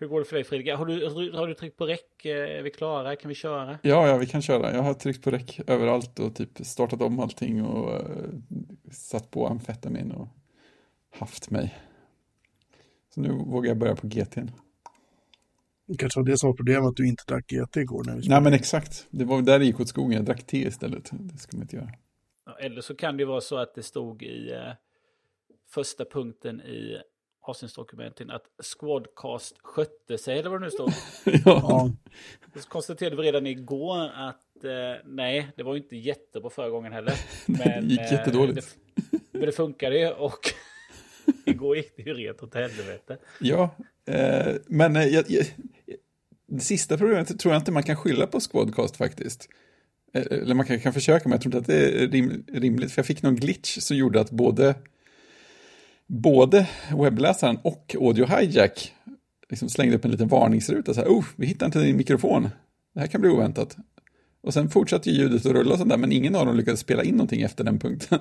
Hur går det för dig Fredrik? Har du, har du tryckt på räck? Är vi klara? Kan vi köra? Ja, ja, vi kan köra. Jag har tryckt på räck överallt och typ startat om allting och uh, satt på amfetamin och haft mig. Så nu vågar jag börja på GT. Det kanske var det som var problemet, att du inte drack GT igår. När vi Nej, men exakt. Det var där det gick åt skogen. Jag drack te istället. Det ska man inte göra. Eller så kan det vara så att det stod i uh, första punkten i avsnittsdokumenten att Squadcast skötte sig, eller vad det nu står. ja. Så konstaterade vi redan igår att eh, nej, det var ju inte jättebra förra gången heller. Men, det gick jättedåligt. Eh, det, men det funkade ju och igår gick det ju rent åt helvete. Ja, eh, men eh, jag, jag, det sista problemet tror jag inte man kan skylla på Squadcast faktiskt. Eh, eller man kan, kan försöka, men jag tror inte att det är rim, rimligt. För jag fick någon glitch som gjorde att både både webbläsaren och Audio Hijack liksom slängde upp en liten varningsruta. Så här, oh, vi hittar inte din mikrofon. Det här kan bli oväntat. Och sen fortsatte ljudet att rulla och sånt där, men ingen av dem lyckades spela in någonting efter den punkten.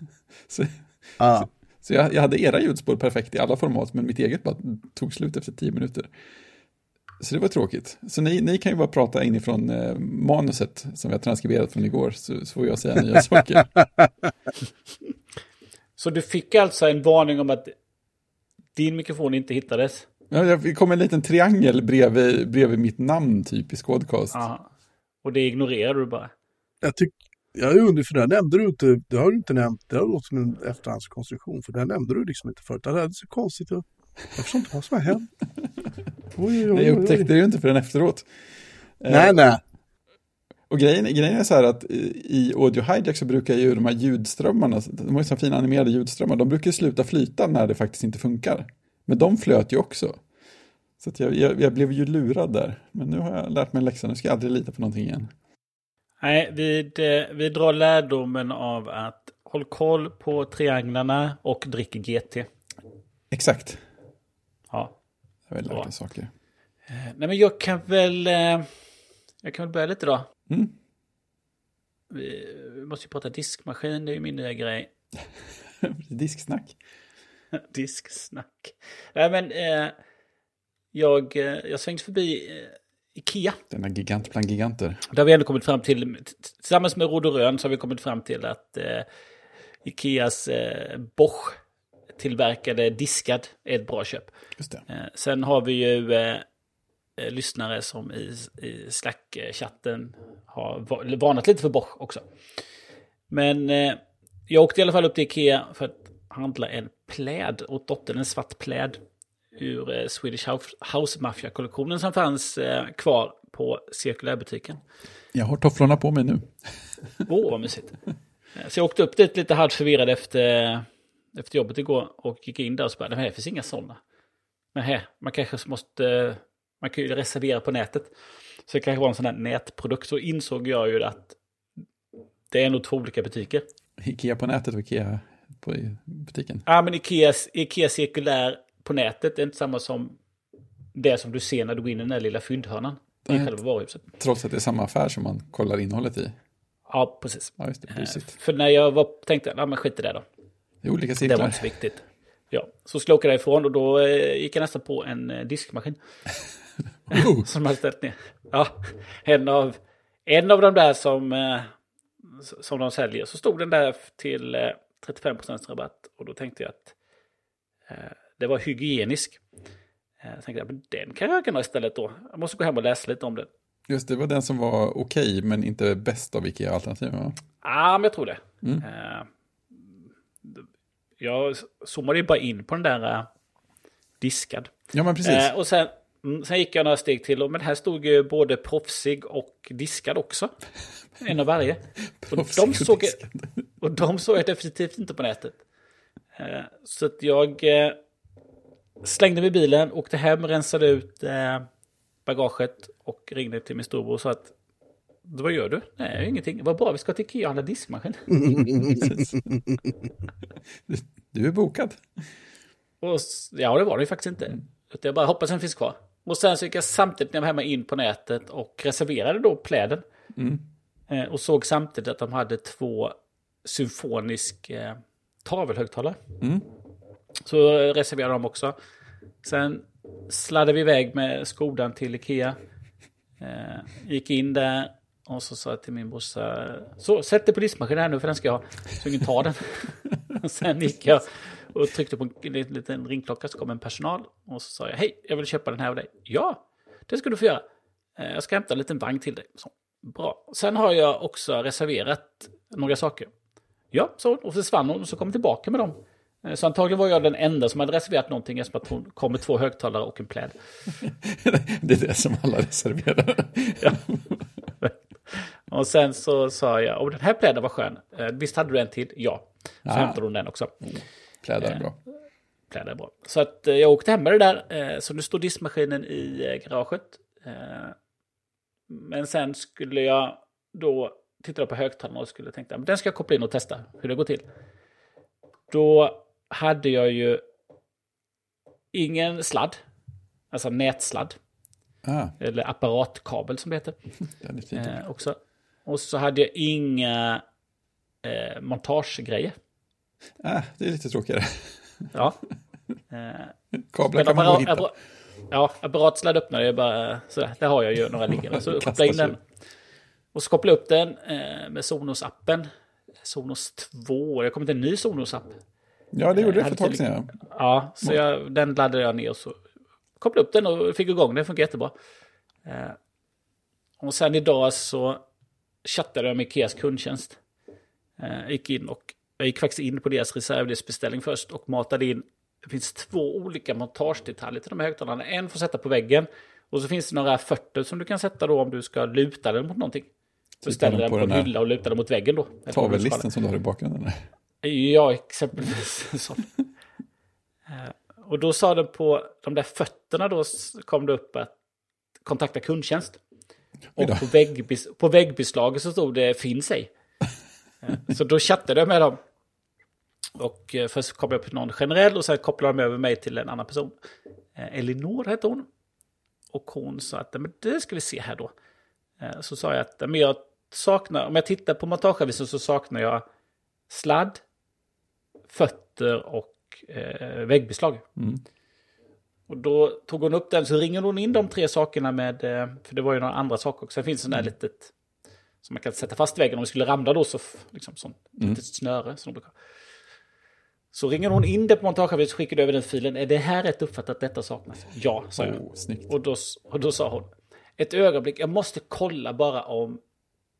så, ah. så, så jag, jag, hade era ljudspår perfekt i alla format, men mitt eget bara tog slut efter tio minuter. Så det var tråkigt. Så ni, ni kan ju bara prata inifrån eh, manuset som vi har transkriberat från igår, så, så får jag säga nya saker. Så du fick alltså en varning om att din mikrofon inte hittades? Ja, det kom en liten triangel bredvid, bredvid mitt namn typ i Squadcast. Aha. Och det ignorerade du bara? Jag tycker, jag undrar, för det nämnde du inte, det har du inte nämnt, det har låtit som en efterhandskonstruktion, för det nämnde du liksom inte förut. Det är så konstigt, jag, jag förstår inte vad som har hänt. Oj, oj, oj, jag upptäckte det ju inte förrän efteråt. Nej, nej. Och grejen, grejen är så här att i Audio Hijack så brukar ju de här ljudströmmarna, de har ju så fina animerade ljudströmmar, de brukar ju sluta flyta när det faktiskt inte funkar. Men de flöt ju också. Så jag, jag, jag, blev ju lurad där. Men nu har jag lärt mig en läxa, nu ska jag aldrig lita på någonting igen. Nej, vi, vi drar lärdomen av att håll koll på trianglarna och drick GT. Exakt. Ja. Jag har lärt mig saker. Nej, men jag kan väl... Jag kan väl börja lite då. Mm. Vi, vi, måste ju prata diskmaskin, det är ju min nya grej. Disksnack. Disksnack. Nej men, eh, jag, jag svängde förbi eh, Ikea. Denna gigant bland giganter. Där har vi ändå kommit fram till, tillsammans med Roderön så har vi kommit fram till att eh, Ikeas eh, Bosch tillverkade diskad är ett bra köp. Just det. Eh, sen har vi ju eh, lyssnare som i, i Slack-chatten har varnat lite för Bosch också. Men eh, jag åkte i alla fall upp till Ikea för att handla en pläd åt dottern, en svart pläd ur eh, Swedish House Mafia-kollektionen som fanns eh, kvar på cirkulärbutiken. Jag har tofflorna på mig nu. Åh, oh, vad mysigt. Så jag åkte upp dit lite halvt förvirrad efter, efter jobbet igår och gick in där och så bara, det finns inga sådana. Men här, man kanske måste man kan ju reservera på nätet. Så det kanske var en sån här nätprodukt. Så insåg jag ju att det är nog två olika butiker. Ikea på nätet och Ikea på butiken? Ja, men Ikea, Ikea cirkulär på nätet är inte samma som det som du ser när du går in i den där lilla fyndhörnan. I själva varuhuset. Trots att det är samma affär som man kollar innehållet i? Ja, precis. Ja, just det. Precis. För när jag var, tänkte, ja men skit i det då. Det är olika cirklar. Det var inte så viktigt. Ja, så skulle jag åka därifrån och då gick jag nästan på en diskmaskin. Oh. som hade ställt ner. Ja, en av, en av de där som, eh, som de säljer. Så stod den där till 35% rabatt. Och då tänkte jag att eh, det var hygienisk. Jag tänkte att den kan jag ha istället då. Jag måste gå hem och läsa lite om den. Just det, var den som var okej men inte bäst av Ikea-alternativen va? Ja, men jag tror det. Mm. Jag zoomade ju bara in på den där diskad. Ja, men precis. Och sen Mm, sen gick jag några steg till, men här stod ju både proffsig och diskad också. En av varje. och, de såg, och de såg jag definitivt inte på nätet. Eh, så att jag eh, slängde mig i bilen, åkte hem, rensade ut eh, bagaget och ringde till min storbror och sa att vad gör du? Nej, ingenting. Vad bra, vi ska till Ikea och handla diskmaskin. du är bokad. Och, ja, det var det ju faktiskt inte. Jag bara hoppas den finns kvar. Och sen så gick jag samtidigt när jag var hemma in på nätet och reserverade då pläden. Mm. Eh, och såg samtidigt att de hade två symfonisk eh, tavelhögtalare. Mm. Så reserverade de också. Sen sladdade vi iväg med skodan till Ikea. Eh, gick in där och så sa jag till min brorsa, så sätt dig på diskmaskinen här nu för den ska jag ha. Så ingen tar den. Sen gick jag och tryckte på en liten ringklocka så kom en personal. Och så sa jag, hej, jag vill köpa den här av dig. Ja, det ska du få göra. Eh, jag ska hämta en liten vagn till dig. Så, bra. Sen har jag också reserverat några saker. Ja, så och försvann hon och så kom jag tillbaka med dem. Eh, så antagligen var jag den enda som hade reserverat någonting eftersom att hon kom med två högtalare och en pläd. det är det som alla reserverar. ja. Och sen så sa jag, och den här pläden var skön. Eh, visst hade du en till? Ja. Så ah. hämtade hon den också. Mm. Plädar är bra. Plädar är bra. Så att jag åkte hem med det där. Så nu står diskmaskinen i garaget. Men sen skulle jag då titta på högtalarna och skulle tänka att den ska jag koppla in och testa hur det går till. Då hade jag ju ingen sladd, alltså nätsladd. Ah. Eller apparatkabel som det heter. det eh, också. Och så hade jag inga eh, montagegrejer. Ah, det är lite tråkigare. Ja. Eh, Kablar kan man nog hitta. Ja, apparatsladd öppnade jag bara sådär. Det har jag ju några liggande. Så koppla in den. Och så koppla upp den eh, med Sonos-appen. Sonos 2, jag kommer till en ny Sonos-app. Ja, det gjorde det för ett tag sedan. Ja, så jag, den laddade jag ner och så kopplade upp den och fick igång den. Funkar jättebra. Eh, och sen idag så chattade jag med Ikeas kundtjänst. Eh, gick in och jag gick faktiskt in på deras reservdelsbeställning först och matade in. Det finns två olika montagedetaljer till de här högtalarna. En får sätta på väggen och så finns det några fötter som du kan sätta då om du ska luta den mot någonting. Du ställer den på, på en hylla och lutar den mot väggen då. Tavellisten som du har i bakgrunden. Ja, exempelvis. Eh, och då sa den på de där fötterna då kom det upp att kontakta kundtjänst. Och på, väggbes på väggbeslaget så stod det finns ej. Eh, så då chattade jag med dem. Och eh, först kopplade jag upp någon generell och sen kopplade de över mig till en annan person. Elinor hette hon. Och hon sa att men det ska vi se här då. Så sa jag att men jag saknar, om jag tittar på montageavisen så saknar jag sladd, fötter och eh, väggbeslag. Mm. Och då tog hon upp den, så ringer hon in de tre sakerna med, eh, för det var ju några andra saker också. Sen finns det sådana här mm. litet, som man kan sätta fast väggen om det skulle ramla då, så liksom sånt mm. litet snöre. Som de brukar. Så ringer hon in det på montageavisen och skickar över den filen. Är det här rätt uppfattat detta saknas? Ja, sa jag. Oh, och, då, och då sa hon, ett ögonblick, jag måste kolla bara om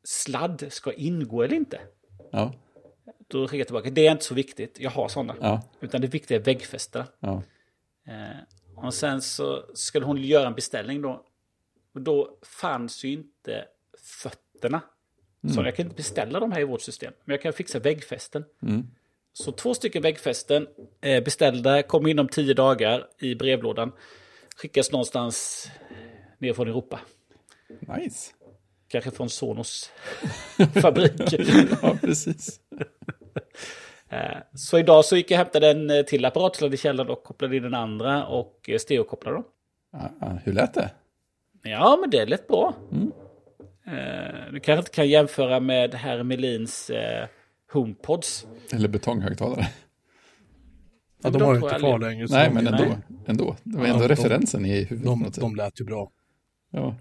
sladd ska ingå eller inte. Ja. Då skickar jag tillbaka. Det är inte så viktigt. Jag har sådana. Ja. Utan det viktiga är väggfästena. Ja. Eh, och sen så skulle hon göra en beställning då. Och då fanns ju inte fötterna. Mm. Så jag kan inte beställa de här i vårt system. Men jag kan fixa väggfästen. Mm. Så två stycken väggfästen eh, beställda, kom inom tio dagar i brevlådan. Skickas någonstans ner från Europa. Nice. Kanske från Sonos fabrik. ja, precis. Eh, så idag så gick jag och hämtade en eh, till apparatsladd i källaren och kopplade in den andra och eh, stereokopplade dem. hur lät det? Ja, men det lät bra. Mm. Du kanske inte kan jämföra med herr Melins HomePods. Eller betonghögtalare. Ja, de har inte kvar längre. Nej, men ändå, ändå. Det var ändå ja, referensen de, i huvudet. De, de lät ju bra. Ja.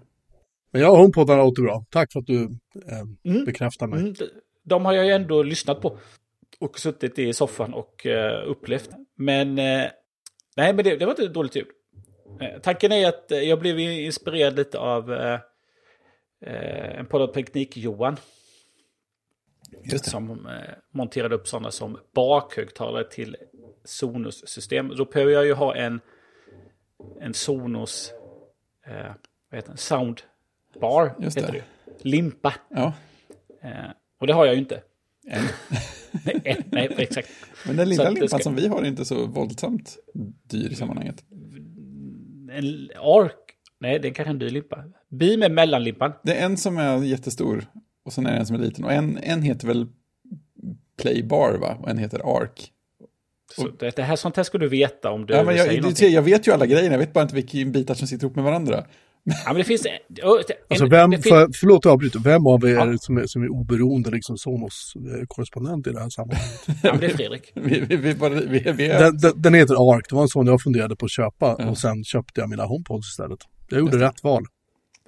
Men ja, HomePodar låter bra. Tack för att du eh, mm. bekräftar mig. Mm de har jag ju ändå lyssnat på. Och suttit i soffan och uh, upplevt. Men uh, nej, men det, det, var inte dåligt ljud. Uh, tanken är att jag blev inspirerad lite av en podd av Teknik-Johan. Som monterade upp sådana som bakhögtalare till Sonos-system. Då behöver jag ju ha en, en Sonos vad heter den? Soundbar. Just heter det. Limpa. Ja. Och det har jag ju inte. Än. nej, nej, exakt. Men den lilla limpan ska... som vi har är inte så våldsamt dyr i sammanhanget. En ark? Nej, det är kanske en dyr limpa. Bi med mellanlimpan. Det är en som är jättestor och sen är det en som är liten. Och en, en heter väl Playbar va? Och en heter Ark. Så det, här, sånt här ska du veta om du ja, men jag, säger någonting. Jag vet ju alla grejerna, jag vet bara inte vilka bitar som sitter ihop med varandra. Ja, men det finns... en- Alltså vem, det finns- för, förlåt att jag avbryter, vem av er Ja. som är, som är oberoende liksom Sonos-korrespondent i det här sammanhanget? Ja, men det är Fredrik. Vi, vi, vi, vi, vi är... Den, den, den heter Ark, det var en sån jag funderade på att köpa och sen köpte jag mina HomePods istället. Jag gjorde rätt val.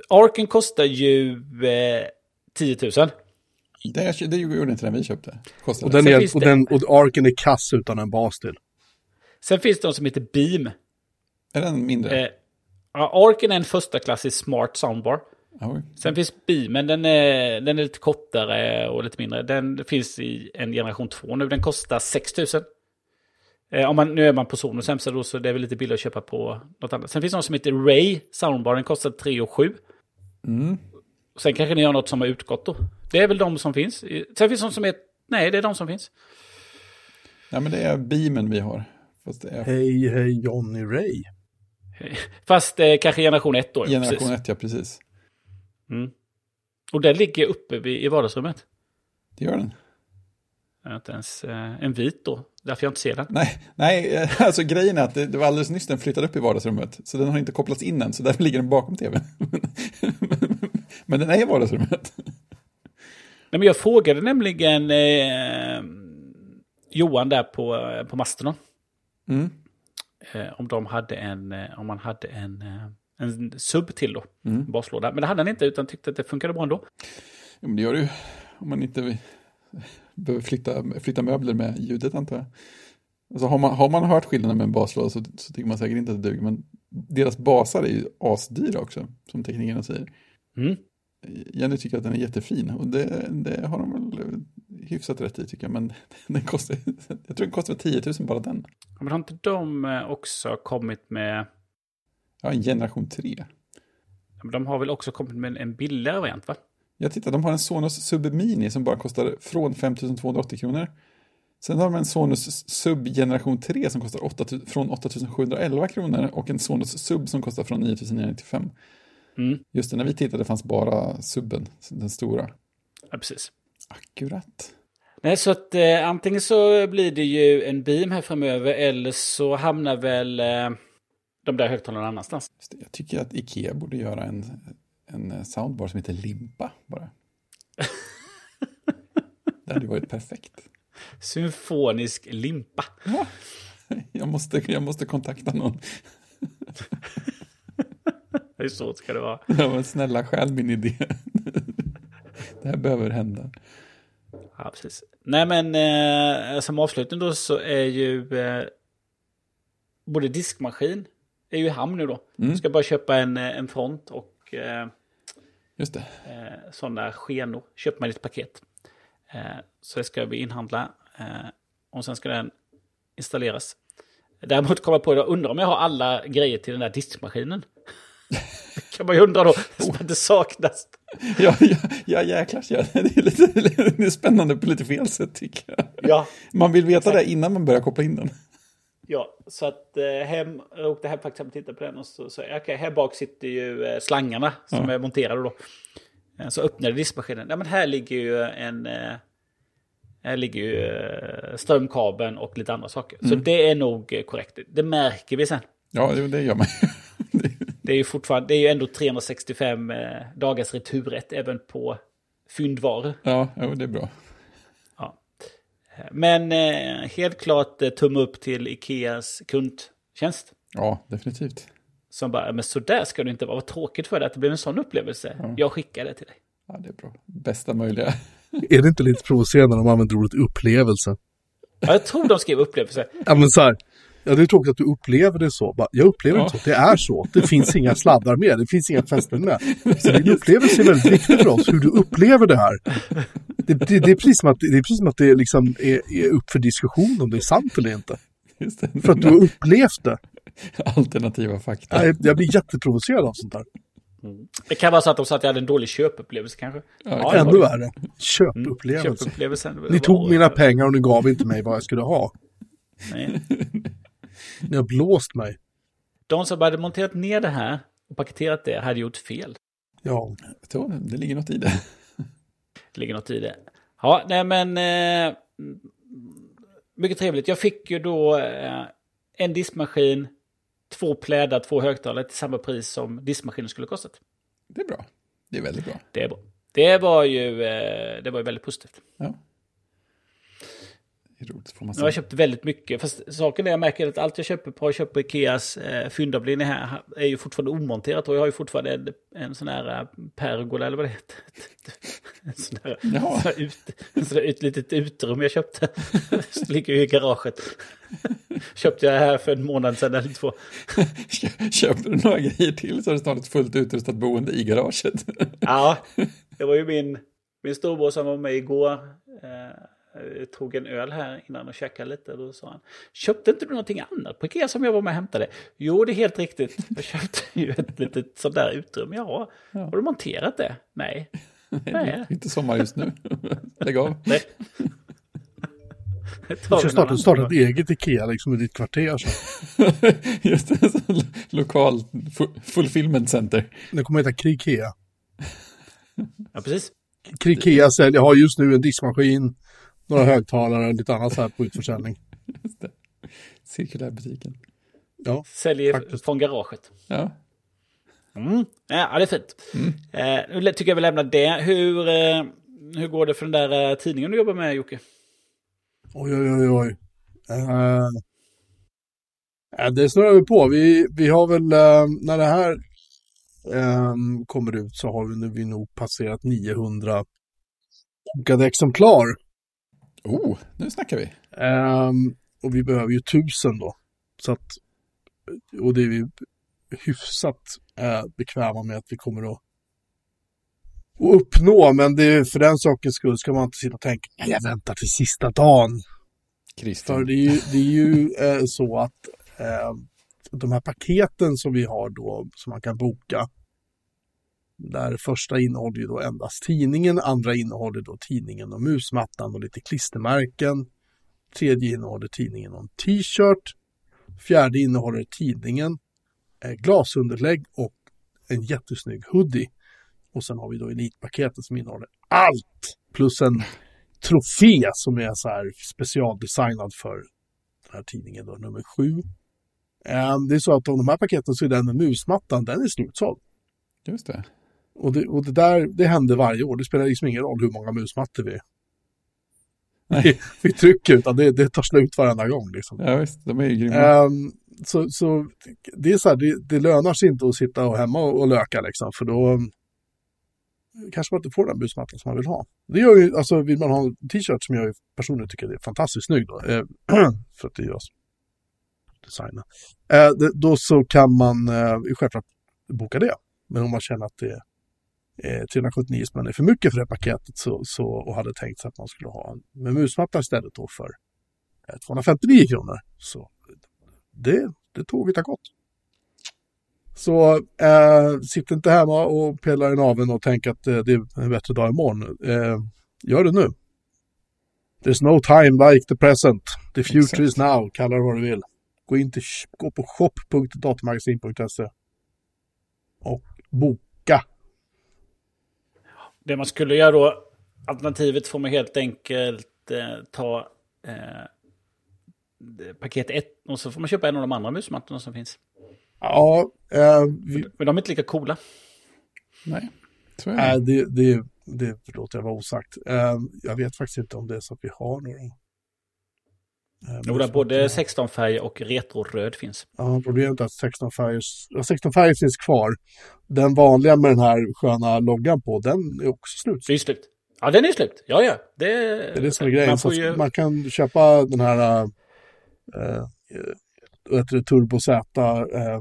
Arken kostar ju eh, 10 000. Det, det gjorde inte den vi köpte. Kostade Och den, är, och det- den, och Arken är kass utan en bas till. Sen finns det de som heter Beam. Är den mindre? Eh, ja, Arken är en första klassisk smart soundbar. Oj. Sen finns Beamen, den är, den är lite kortare och lite mindre. Den finns i en generation 2 nu, den kostar 6 000. Eh, om man, nu är man på Sonos hemsida då, så det är väl lite billigare att köpa på något annat. Sen finns det någon som heter Ray Soundbar, den kostar 3 och 7. Mm. Sen kanske ni har något som har utgått då. Det är väl de som finns. Sen finns det de som är... Nej, det är de som finns. Ja, men det är beamen vi har. Fast det är Hej, hej Johnny Ray. Fast eh, kanske generation 1 då. generation precis. 1, ja precis. Mm. Och den ligger uppe vid, i vardagsrummet. Det gör den. Inte ens eh, en vit då. Därför jag inte ser den. Nej, nej, eh, alltså grejen är att det, det var alldeles nyss den flyttade upp i vardagsrummet. Så den har inte kopplats in än, så därför ligger den bakom tvn. Men den är i vardagsrummet. Nej, men jag frågade nämligen eh, Johan där på, eh, på Mastodon. Mm. Eh, om de hade en, eh, om man hade en, en sub till då. Mm. Baslåda. Men det hade han inte utan tyckte att det funkade bra ändå. Jo, men det gör det ju om man inte behöver flytta, flytta möbler med ljudet antar jag. Alltså har, man, har man hört skillnaden med en baslåda så, så tycker man säkert inte att det duger. Men deras basar är ju asdyra också, som teknikerna säger. Mm. Jenny tycker att den är jättefin och det, det har de väl hyfsat rätt i tycker jag. Men den kostar, jag tror den kostar 10 000 bara den. Men har inte de eh, också kommit med... Ja, en generation 3. ja, men De har väl också kommit med en billigare variant va? Jag tittar, de har en Sonos Sub Mini som bara kostar från 5 280 kronor. Sen har de en Sonos Sub Generation 3 som kostar 8, 000 från 8 711 kronor och en Sonos Sub som kostar från 9 995. Mm. Just det, när vi tittade fanns bara subben, den stora. Ja, precis. Akkurat. Nej, så att eh, antingen så blir det ju en beam här framöver eller så hamnar väl eh, de där högtalarna någon annanstans. Jag tycker att Ikea borde göra en, en soundbar som heter Limpa bara. det hade varit perfekt. Symfonisk limpa. Ja, jag, måste, jag måste kontakta någon. Hur så ska det vara? Ja, men snälla, stjäl min idé. det här behöver hända. Ja, precis. Nej, men eh, som avslutning då så är ju eh, både diskmaskin är ju i hamn nu då. Mm. Ska bara köpa en, eh, en front och eh, Just det. eh, sådana skenor. Köper man ett paket. Eh, så det ska vi inhandla. Eh, och sen ska den installeras. Däremot kommer jag på, jag undrar om jag har alla grejer till den där diskmaskinen. Det kan man ju undra då, som det saknas. Ja, ja, ja jäklar. Ja. Det, är lite, det är spännande på lite fel sätt tycker jag. Ja, Man vill veta det innan man börjar koppla in den. Ja, så att eh, hem, jag åkte hem faktiskt hem och tittade på den och så, så okej, här bak sitter ju eh, slangarna som är monterade då. Eh, så öppnade diskmaskinen. Ja, men här ligger ju en... Eh, här ligger ju eh, strömkabeln och lite andra saker. Så det är nog eh, korrekt. Det märker vi sen. Ja, det, gör man. Det är ju fortfarande, det är ju ändå 365 eh, dagars returrätt även på fyndvaror. Ja, det är bra. Ja. Men eh, helt klart eh, tumme upp till Ikeas kundtjänst. Ja, definitivt. Som bara, men så där ska det inte vara. Vad tråkigt för dig att det blev en sån upplevelse. Jag skickar det till dig. Ja, det är bra. Bästa möjliga. Är det inte lite provocerande när de använder ordet upplevelse? Ja, jag tror de skrev upplevelse. Ja men så här, ja det är tråkigt att du upplever det så. Bara, jag upplever Ja. inte så, det är så. Det finns inga sladdar med, det finns inga fästen med. Så din upplevelse är väldigt viktig för oss, hur du upplever det här. Det, det, det är precis som att det, är, precis som att det liksom är, är upp för diskussion om det är sant eller inte. Just det. För att du har upplevt det. Alternativa fakta. Jag, jag blir jätteprovocerad av sånt där. Det kan vara så att de sa att jag hade en dålig köpupplevelse kanske. Ja, det Ännu var det. värre. Köpupplevelse. Köpupplevelsen. Ni tog mina pengar och ni gav inte mig vad jag skulle ha. Nej. Ni har blåst mig. De som hade monterat ner det här och paketerat det hade gjort fel. Ja, det ligger något i det. Det ligger något i det. Ja, nej men... Eh, mycket trevligt. Jag fick ju då eh, en diskmaskin, två plädar, två högtalare till samma pris som diskmaskinen skulle kostat. Det är bra. Det är väldigt bra. Det är bra. Det var ju, eh, det var ju väldigt positivt. Ja. Roligt, får man har jag säga. köpt väldigt mycket. Fast saken är jag märker att allt jag köper på, jag köper Ikeas eh, fyndavdelning här är ju fortfarande omonterat. Och jag har ju fortfarande en, en sån här eh, pergola eller vad det heter. En sån där, Jaha. sån ut, en sån där ut, litet utrum jag köpte. Det ligger ju i garaget. Köpte jag här för en månad sedan eller två. Köper du några grejer till så har du snart ett fullt utrustat boende i garaget. Ja, det var ju min, min storbror som var med igår. Eh, tog en öl här innan och käkade lite. Då sa han, köpte inte du någonting annat på Ikea som jag var med och hämtade? Jo, det är helt riktigt. Jag köpte ju ett litet sånt där utrymme. Ja, har du monterat det? Nej. Nej. Inte sommar just nu. Lägg av. Nej. Du ska starta, starta ett eget Ikea liksom i ditt kvarter. Så. Just det, så lokal fu- fulfillment center. Det kommer att heta Krikea. Ja, precis. Krikea säljer, har just nu en diskmaskin, några högtalare och lite annat så här på utförsäljning. Cirkulärbutiken. Ja, Säljer Faktiskt. från garaget. Ja. Mm. Ja, det är fint. Eh, nu tycker jag vi lämnar det. Hur, eh, hur går det för den där eh, tidningen du jobbar med, Jocke? oj oj oj oj. Uh, ja, det snurrar vi på. Vi, vi har väl, eh, när det här eh, kommer ut så har vi, nu, vi nog passerat 900 bokade exemplar. Oh, nu snackar vi. Ehm, och vi behöver ju tusen då. Så att, och det är vi hyfsat eh, bekväma med att vi kommer att, att uppnå. Men det, är- för den sakens skull ska man inte sitta och tänka, "Nej, jag väntar till sista dagen. För Christian. det är ju, det är ju eh, så att eh, de här paketen som vi har då, som man kan boka, där första innehåller ju då endast tidningen, andra innehåller då tidningen och musmattan och lite klistermärken. Tredje innehåller tidningen och en t-shirt. Fjärde innehåller tidningen, eh, glasunderlägg och en jättesnygg hoodie. Och sen har vi då elitpaketet som innehåller allt! Plus en trofé som är så här specialdesignad för den här tidningen, då, nummer sju. Ehm, det är så att av de här paketen så är den med musmattan, den är slutsåld. Just det. Och det, och det där, det händer varje år. Det spelar liksom ingen roll hur många musmattor vi, vi, vi trycker, utan det, det tar slut varenda gång. Liksom. Ja, visst. De är ju grymma. Ehm, så, så det är så här, det, det lönar sig inte att sitta och hemma och, och löka liksom, för då kanske man inte får den busmattan som man vill ha. Det gör ju, alltså vill man ha en t-shirt som jag personligen tycker är fantastiskt snygg då, eh, för att det är jag som designar, eh, det, då så kan man eh, självklart boka det. Men om man känner att det är 379 spänn är för mycket för det paketet så, så, och hade tänkt sig att man skulle ha en med musmatta istället då för eh, 259 kronor. Så det, det tåget har gått. Så eh, sitt inte hemma och pelar i naveln och tänk att eh, det är en bättre dag imorgon. Eh, gör det nu. There's no time like the present. The future Exakt. is now. Kalla det vad du vill. Gå, in till, gå på shop.datamagasin.se och boka. Det man skulle göra då, alternativet får man helt enkelt eh, ta eh, paket 1 och så får man köpa en av de andra musmattorna som finns. Ja, eh, vi, Men de är inte lika coola. Nej, det. äh, det, det, det låter jag vara osagt. Eh, jag vet faktiskt inte om det är så att vi har några. Eh, Jo, där både 16 färger och retroröd finns. Ja, problemet är att 16 färger, ja, 16 färger finns kvar. Den vanliga med den här sköna loggan på, den är också slut. Det är slut. Ja, den är slut. Ja, ja. Det, Det är det som är grejen. Man ju... Man kan köpa den här äh, äh, Turbo Z, äh,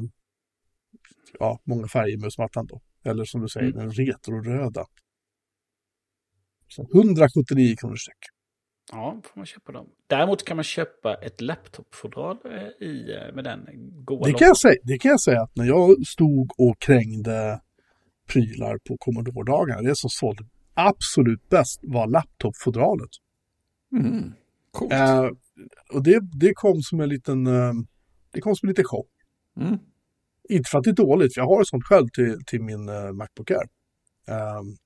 ja, många färger med smattan då. Eller som du säger, Mm. den retroröda. Så 179 kronor styck. Ja, får man köpa dem. Däremot kan man köpa ett laptopfodral eh, i, eh, med den goa Det kan, jag säga, det kan jag säga att när jag stod och krängde prylar på Commodore-dagarna, det som sålde absolut bäst var laptopfodralet. Mm. Coolt. Eh, och det, det kom som en liten, eh, det kom som en liten chock. Mm. Inte för att det är dåligt, för jag har ett sånt själv till, till min Macbook Air. Ehm,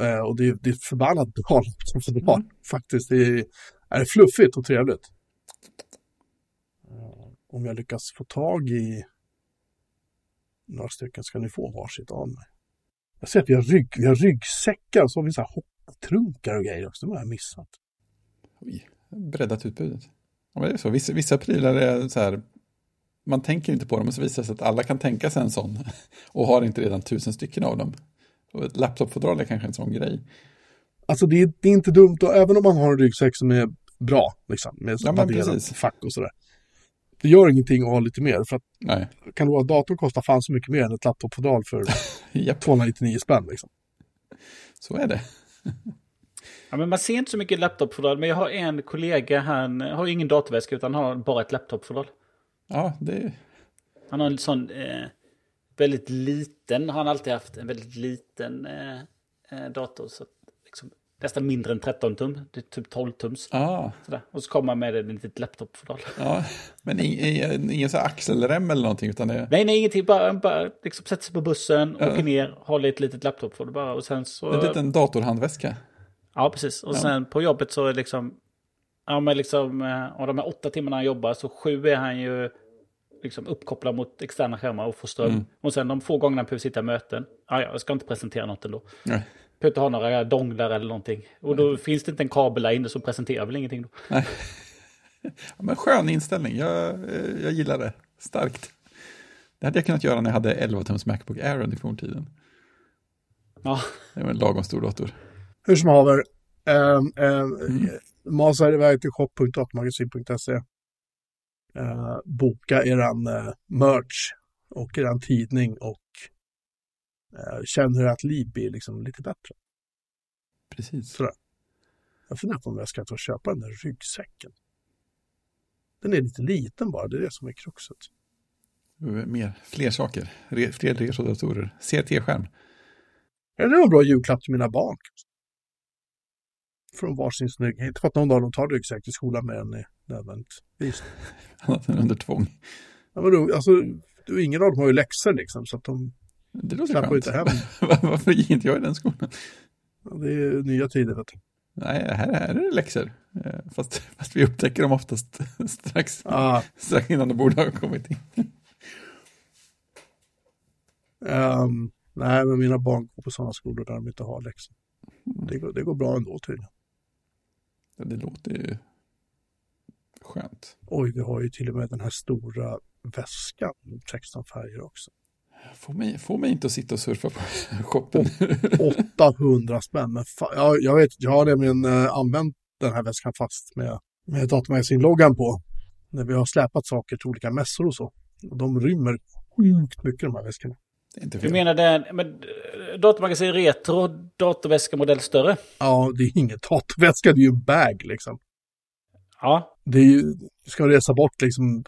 eh, och det, det är förbannat bra laptopfodral, faktiskt. Det är, är fluffigt och trevligt. om jag lyckas få tag i några stycken ska ni få varsitt av mig. Jag ser att vi har, rygg, vi har ryggsäckar och så har vi så här hopptrunkar och grejer också. Det har jag missat. Oj, breddat utbudet. Ja, men det är så. Vissa, vissa prylar är så här, man tänker inte på dem, men så visar det sig att alla kan tänka sig en sån och har inte redan tusen stycken av dem. Och ett laptopfodral är kanske en sån grej. Alltså det är, det är inte dumt, och även om man har en ryggsäck som är bra, liksom, med Ja, fack och sådär. Det gör ingenting att ha lite mer, för att Nej, kan du ha datorn kostar fan så mycket mer än ett laptopfodral för japp, 299 spänn. Liksom. så är det. Ja, men man ser inte så mycket laptopfodral, men jag har en kollega, han har ingen datorväska utan har bara ett laptopfodral. Ja, det Han har en sån eh, väldigt liten, han har alltid haft en väldigt liten eh, eh, dator. Så liksom, nästan mindre än 13 tum, det är typ 12 tums. Sådär. Och så kommer man med ett litet laptopfodral. ja. Men ingen, ingen så axelrem eller någonting, utan det Nej, nej, ingenting. Bara, bara liksom sätter sig på bussen, Ja. åker ner, håller ett litet laptopfodral bara. Och sen så... en liten datorhandväska. Ja, precis. Och Ja. sen på jobbet så är liksom... Ja, men liksom... eh, Av de här åtta timmarna han jobbar så sju är han ju liksom uppkopplad mot externa skärmar och får ström. Mm. Och sen de få gångerna han behöver sitta i möten. Ja, ja, jag ska inte presentera något ändå. Nej. Behöver inte ha några donglar eller någonting. Och då finns det inte en kabel där inne så presenterar väl ingenting då. Ja, men skön inställning, jag, eh, jag gillar det starkt. Det hade jag kunnat göra när jag hade 11 tums Macbook Air under forntiden. Ja, Det var en lagom stor dator. Hur som haver, ähm, ähm, Mm. masa er iväg till shop.datamagasin.se. Äh, boka eran äh, merch och eran tidning och äh, känn hur ert liv blir liksom lite bättre. Precis. Sådär. Jag funderar på om jag ska ta och köpa den där ryggsäcken. Den är lite liten bara, det är det som är kruxet. Mer, fler saker, Re, fler retrodatorer, CRT-skärm. Är det en bra julklapp till mina barn? Från varsin snygg. Inte för att någon av dem tar ryggsäck till skolan mer än är nödvändigtvis. Annat än under tvång. Ja, men då, alltså, du, ingen av dem har ju läxor liksom, så att de Det låter skönt. inte hem. Varför gick inte jag i den skolan? Ja, det är nya tider, vet du. Nej, här, här är det läxor. Eh, Fast, fast vi upptäcker dem oftast strax, Ah, strax innan de borde ha kommit in. ehm, nej, men mina barn går på sådana skolor där de inte har läxor. Det går, det går bra ändå tydligen. Det låter ju skönt. Oj, vi har ju till och med den här stora väskan, 16 färger också. Få mig, få mig inte att sitta och surfa på shoppen. 800 spänn. Men fa- ja, jag vet, jag har nämligen eh, använt den här väskan fast med, med datamagasin-loggan på. När vi har släpat saker till olika mässor och så. Och de rymmer sjukt mycket de här väskorna. Inte du menar den... Men eh, datormagasin Retro, datorväska modell större? Ja, det är ingen datorväska, det är ju bag liksom. Ja, Det är ju, du ska resa bort liksom,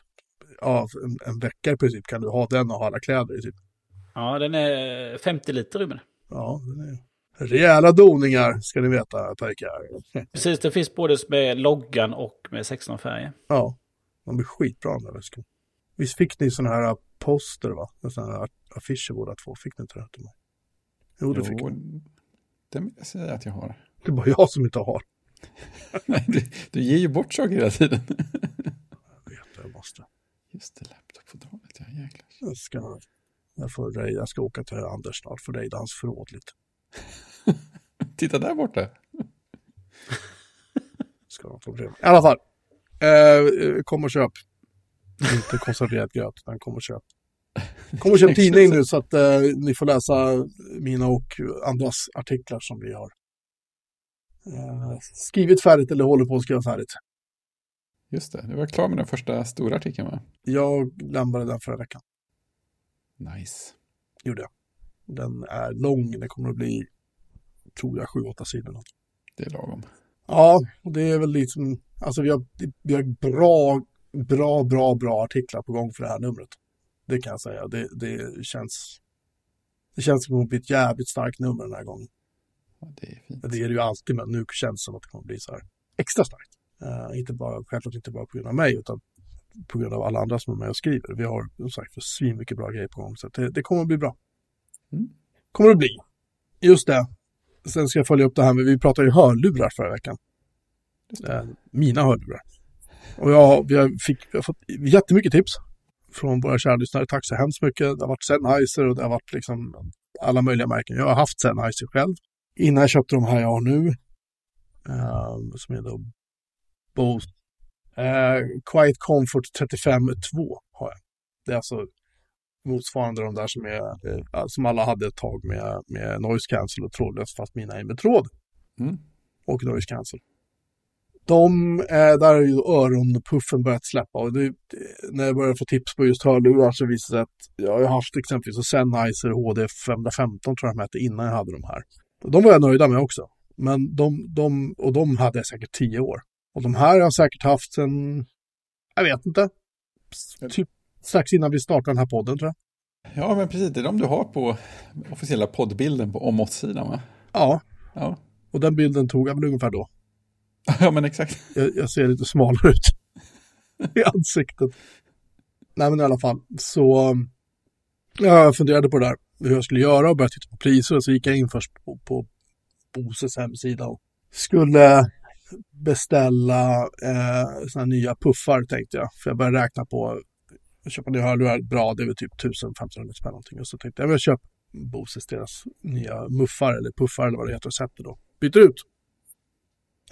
ja, en, en vecka i princip kan du ha den och ha alla kläder i typ. ja den är 50 liter rymmer. Ja, den är rejäla doningar ska ni veta pojkar. Precis, det finns både med loggan och med 16 färger. Ja, de blir skitbra de där väskorna. Visst fick ni sådana här poster va? Sådana här affischer båda två. Fick ni inte det till mig? Jo, det fick Jo, jag. det vill jag säga att jag har. Det är bara jag som inte har. Nej, du, du ger ju bort saker hela tiden. Jag vet, jag måste. Just det, laptopfodralet, ja jäklar. Jag ska, jag, får jag ska åka till Anders snart för rejda hans förråd lite. Titta där borta. Ska de få problem. I alla fall. Eh, kom och köp. Inte konserverad gröt, utan kom och köp. Kom och köp tidning nu så att eh, ni får läsa mina och andras artiklar som vi har eh, skrivit färdigt eller håller på att skriva färdigt. Just det, du var klar med den första stora artikeln va? Jag lämnade den förra veckan. Nice. Gjorde jag. Den är lång, det kommer att bli, tror jag, sju, åtta sidor. något. Det är lagom. Ja, och det är väl liksom, alltså vi har, vi har bra, bra, bra, bra artiklar på gång för det här numret. Det kan jag säga. Det, det känns, det känns som att det blir ett jävligt starkt nummer den här gången. Ja, det är fint. Det är det ju alltid, men nu känns det som att det kommer bli så här extra starkt. Uh, inte bara, självklart inte bara på grund av mig, utan på grund av alla andra som är med och skriver. Vi har som sagt för svin mycket bra grejer på gång, så det, det kommer att bli bra. Mm. Kommer att bli. Just det. Sen ska jag följa upp det här med, vi pratade ju hörlurar förra veckan. Det. Eh, mina hörlurar. Och jag, vi fick, vi har fått jättemycket tips från våra kära lyssnare. Tack så hemskt mycket. Det har varit Sennheiser och det har varit liksom alla möjliga märken. Jag har haft Sennheiser själv innan jag köpte de här jag har nu. Uh, som är då Bose uh, Quiet Comfort 35 2 har jag. Det är alltså motsvarande de där som, är, uh, som alla hade ett tag med, med noise cancel och trådlöst fast mina är med tråd. Mm. Och noise cancel. De, eh, där har ju öronpuffen börjat släppa och det, när jag började få tips på just hörlurar så visade det sig att jag har haft exempelvis Sennheiser HD 515 tror jag de hette innan jag hade de här. De var jag nöjda med också. Men de, de, och de hade jag säkert tio år. Och de här har jag säkert haft sen, jag vet inte, typ strax innan vi startade den här podden tror jag. Ja, men precis. Det är de du har på officiella poddbilden på om sidan va? Ja. ja. Och den bilden tog jag väl ungefär då. Ja, men exakt. Jag, jag ser lite smalare ut i ansiktet. Nej, men i alla fall så ja, jag funderade på det där, hur jag skulle göra och började titta på priser och så gick jag in först på, på Boses hemsida och skulle beställa eh, såna nya puffar tänkte jag. För jag började räkna på, jag köpa nya hörlurar, bra, det är väl typ 1500 spänn någonting. Och så tänkte jag, jag köpa Boses deras nya muffar eller puffar eller vad det heter och sätter då. Byter ut.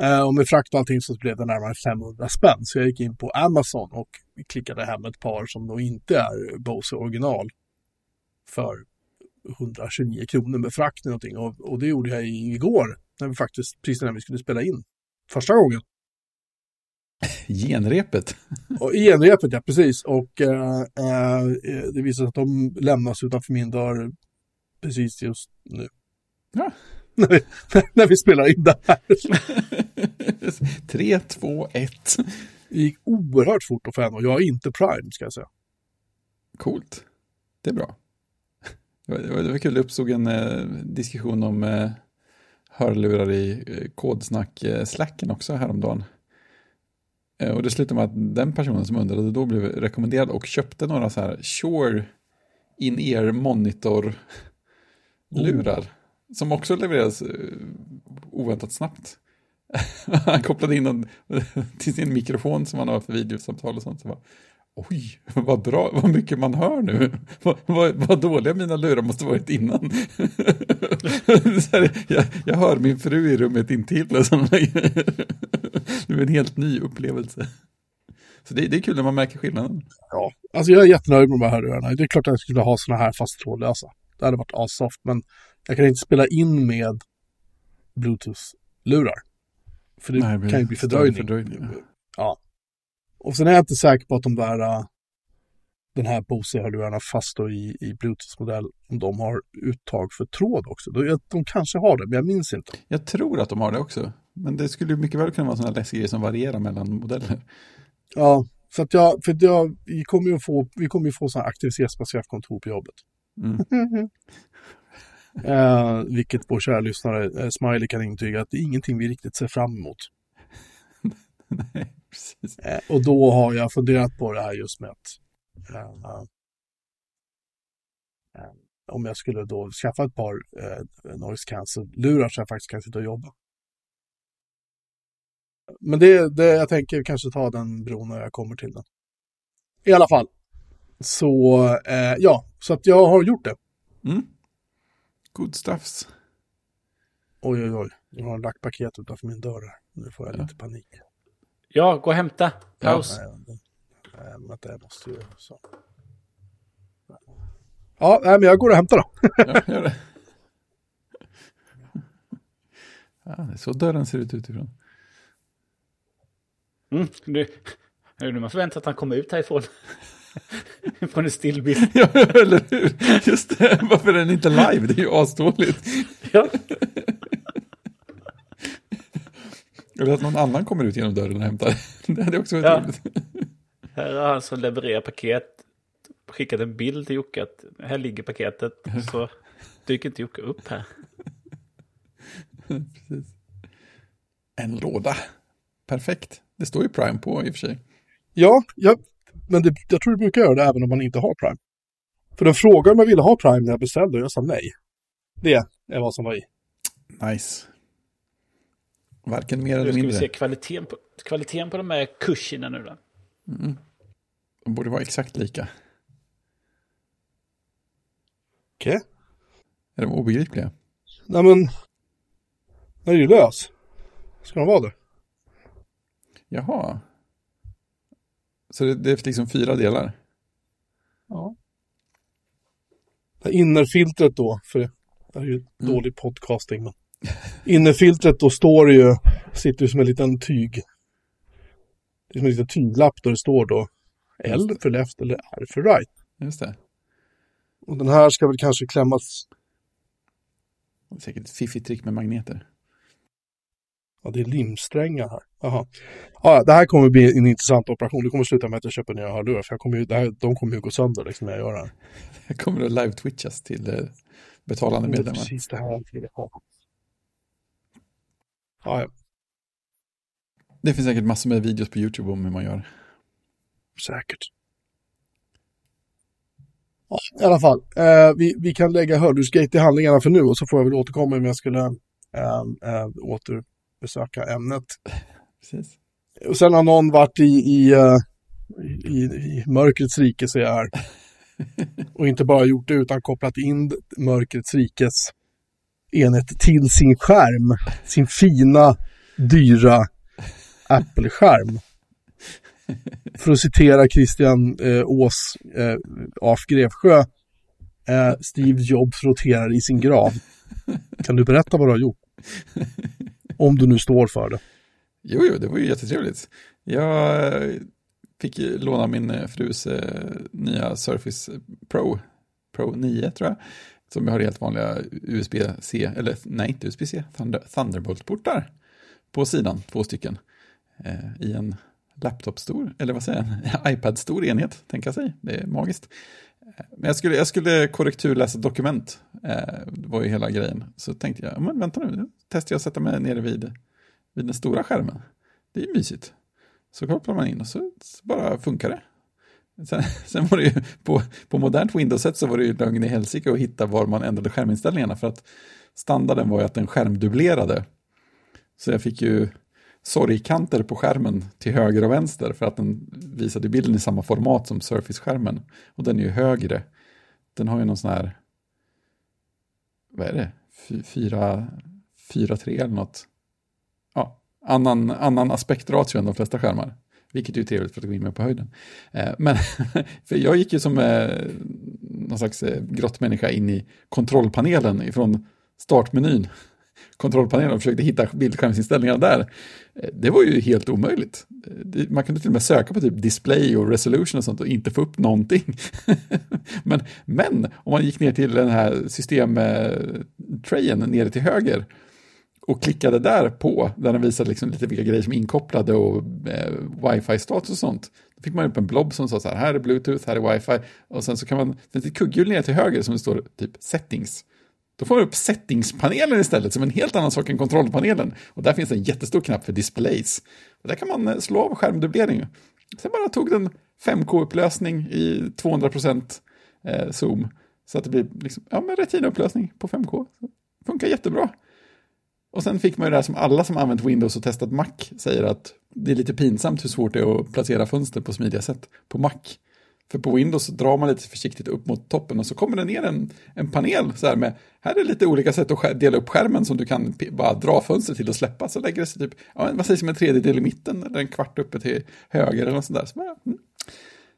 Eh, och med frakt och allting så blev det närmare 500 spänn. Så jag gick in på Amazon och klickade hem ett par som då inte är Bose original. För 129 kronor med frakt och någonting. Och, och det gjorde jag igår. När vi faktiskt, precis när vi skulle spela in. Första gången. Genrepet. Och genrepet, ja precis. Och eh, eh, det visar sig att de lämnas utanför min dörr precis just nu. Ja. när, vi, när vi spelar in det här. 3, 2, 1. Det gick oerhört fort att få och jag är inte prime ska jag säga. Coolt. Det är bra. Det var, det var, det var kul, det uppstod en eh, diskussion om eh, hörlurar i eh, kodsnack-slacken också häromdagen. Eh, och det slutade med att den personen som undrade då blev rekommenderad och köpte några så här Shure in-ear monitor-lurar. Oh. Som också levereras eh, oväntat snabbt. han kopplade in den till sin mikrofon som han har för videosamtal och sånt. Så bara, Oj, vad bra, vad mycket man hör nu. Vad, vad, vad dåliga mina lurar måste varit innan. här, jag, jag, hör min fru i rummet intill och sådana grejer. Det är en helt ny upplevelse. Så det, det, är kul när man märker skillnaden. Ja, alltså jag är jättenöjd med de här hörlurarna. Det är klart att jag skulle ha sådana här fast trådlösa. Det hade varit assoft, men jag kan inte spela in med Bluetooth-lurar. För det Nej, kan ju bli fördröjning. fördröjning ja. ja. Och sen är jag inte säker på att de där, äh, den här Bose-hörlurarna fast då i, i Bluetooth-modell, om de har uttag för tråd också. De, de kanske har det, men jag minns inte. Jag tror att de har det också. Men det skulle mycket väl kunna vara sådana läskiga som varierar mellan modeller. Ja, så att jag, för jag, vi kommer ju få, vi kommer ju få sådana aktivitetsbaserat kontor på jobbet. Mm. eh, vilket vår kära lyssnare eh, Smiley kan intyga att det är ingenting vi riktigt ser fram emot. Nej, precis. Eh, och då har jag funderat på det här just med att eh, eh, om jag skulle då skaffa ett par eh, noise cancel-lurar så jag faktiskt kan sitta och jobba. Men det, det, jag tänker kanske ta den bron när jag kommer till den. I alla fall. Så, eh, ja, så att jag har gjort det. Mm. Good stuffs. Oj, oj, oj. Jag har lagt paket utanför min dörr. Nu får jag ja. lite panik. Ja, gå och hämta. Paus. Ja, nej, vänta, jag måste ju... Så. Ja, nej, men jag går och hämtar då. ja, gör det. Ja, det är så dörren ser ut utifrån. Mm, nu, nu man förväntar att han kommer ut härifrån. Från en stillbild. ja, eller hur? Just det, varför är den inte live? Det är ju asdåligt. ja. Eller att någon annan kommer ut genom dörren och hämtar. Det hade också varit ja. roligt. Här har han som levererar paket skickat en bild till Jocke att här ligger paketet. Så dyker inte Jocke upp här. Precis. En låda. Perfekt. Det står ju Prime på i och för sig. Ja, ja men det, jag tror det brukar göra det även om man inte har Prime. För den frågade om jag ville ha Prime när jag beställde och jag sa nej. Det är vad som var i. Nice. Varken mer eller Nu ska vi mindre. se kvaliteten på, kvaliteten på de här kushierna nu då. De borde vara exakt lika. Okej. Är de obegripliga? Nej men, den är ju lös. Ska de vara det? Jaha. Så det, det är liksom fyra delar? Ja. Innerfiltret då, för det är ju Mm. dålig podcasting. Men. Innerfiltret då står det ju, sitter ju som en liten tyg. Det är som en liten tyglapp där det står då L för left eller R för right. Just det. Och den här ska väl kanske klämmas, Det är Säkert ett fiffigt trick med magneter. Ja det är limsträngar här. Jaha. Ja, det här kommer bli en intressant operation. Det kommer sluta med att jag köper nya hörlurar. För jag kommer ju, det här, de kommer ju gå sönder liksom när jag gör det här. Det kommer att live-twitchas till eh, betalande Det är medlemmar. precis det här. Ja, ja. Det finns säkert massor med videos på YouTube om hur man gör. Säkert. Ja, I alla fall, eh, vi, vi kan lägga hörlursgate i handlingarna för nu och så får jag väl återkomma om jag skulle eh, eh, återbesöka ämnet. Precis. Och sen har någon varit i, i, eh, i, i mörkrets rike så jag här. Och inte bara gjort det utan kopplat in mörkrets rikes enhet till sin skärm. Sin fina, dyra Apple-skärm. För att citera Christian eh, Ås eh, af Grevsjö. Eh, Steve Jobs roterar i sin grav. Kan du berätta vad du har gjort? Om du nu står för det. Jo, jo, det var ju jättetrevligt. Jag fick låna min eh, frus eh, nya Surface Pro, Pro 9 tror jag. Som har helt vanliga USB-C, eller nej inte USB-C, Thunder, Thunderbolt-portar på sidan, två stycken. Eh, I en laptop-stor, eller vad säger jag, iPad-stor enhet, tänka sig. Det är magiskt. Men jag skulle, jag skulle korrekturläsa dokument, det var ju hela grejen. Så tänkte jag, men vänta nu, nu testar jag att sätta mig nere vid, vid den stora skärmen. Det är ju mysigt. Så kopplar man in och så, så bara funkar det. Sen, sen var det ju på, på modernt Windows-sätt så var det ju lögn i helsike att hitta var man ändrade skärminställningarna för att standarden var ju att den skärmdubblerade. Så jag fick ju sorgkanter på skärmen till höger och vänster för att den visade bilden i samma format som Surface-skärmen. Och den är ju högre. Den har ju någon sån här, vad är det, Fy- fyra, fyra tre eller något. Ja, annan, annan aspektratio än de flesta skärmar. Vilket är ju trevligt för att gå in med på höjden. Eh, men för jag gick ju som eh, någon slags eh, grottmänniska in i kontrollpanelen ifrån startmenyn. Kontrollpanelen och försökte hitta bildskärmsinställningarna där. Eh, det var ju helt omöjligt. Eh, man kunde till och med söka på typ display och resolution och sånt och inte få upp någonting. men, men om man gick ner till den här systemtrayen nere till höger och klickade där på, där den visade liksom lite vilka grejer som är inkopplade och eh, wifi-status och sånt. Då fick man upp en blob som sa så här, här är bluetooth, här är wifi. Och sen så kan man, det är ett kugghjul ner till höger som det står typ settings. Då får man upp settingspanelen istället, som en helt annan sak än kontrollpanelen. Och där finns en jättestor knapp för displays. Och där kan man eh, slå av skärmdubblering. Sen bara tog den 5K-upplösning i 200% eh, zoom. Så att det blir liksom, ja, men retina-upplösning på 5K. Funkar jättebra. Och sen fick man ju det här som alla som använt Windows och testat Mac säger att det är lite pinsamt hur svårt det är att placera fönster på smidiga sätt på Mac. För på Windows så drar man lite försiktigt upp mot toppen och så kommer det ner en, en panel så här med, här är lite olika sätt att dela upp skärmen som du kan bara dra fönstret till och släppa. Så lägger det sig typ, ja, vad sägs om en tredjedel i mitten eller en kvart uppe till höger eller något sånt där. Så bara, mm.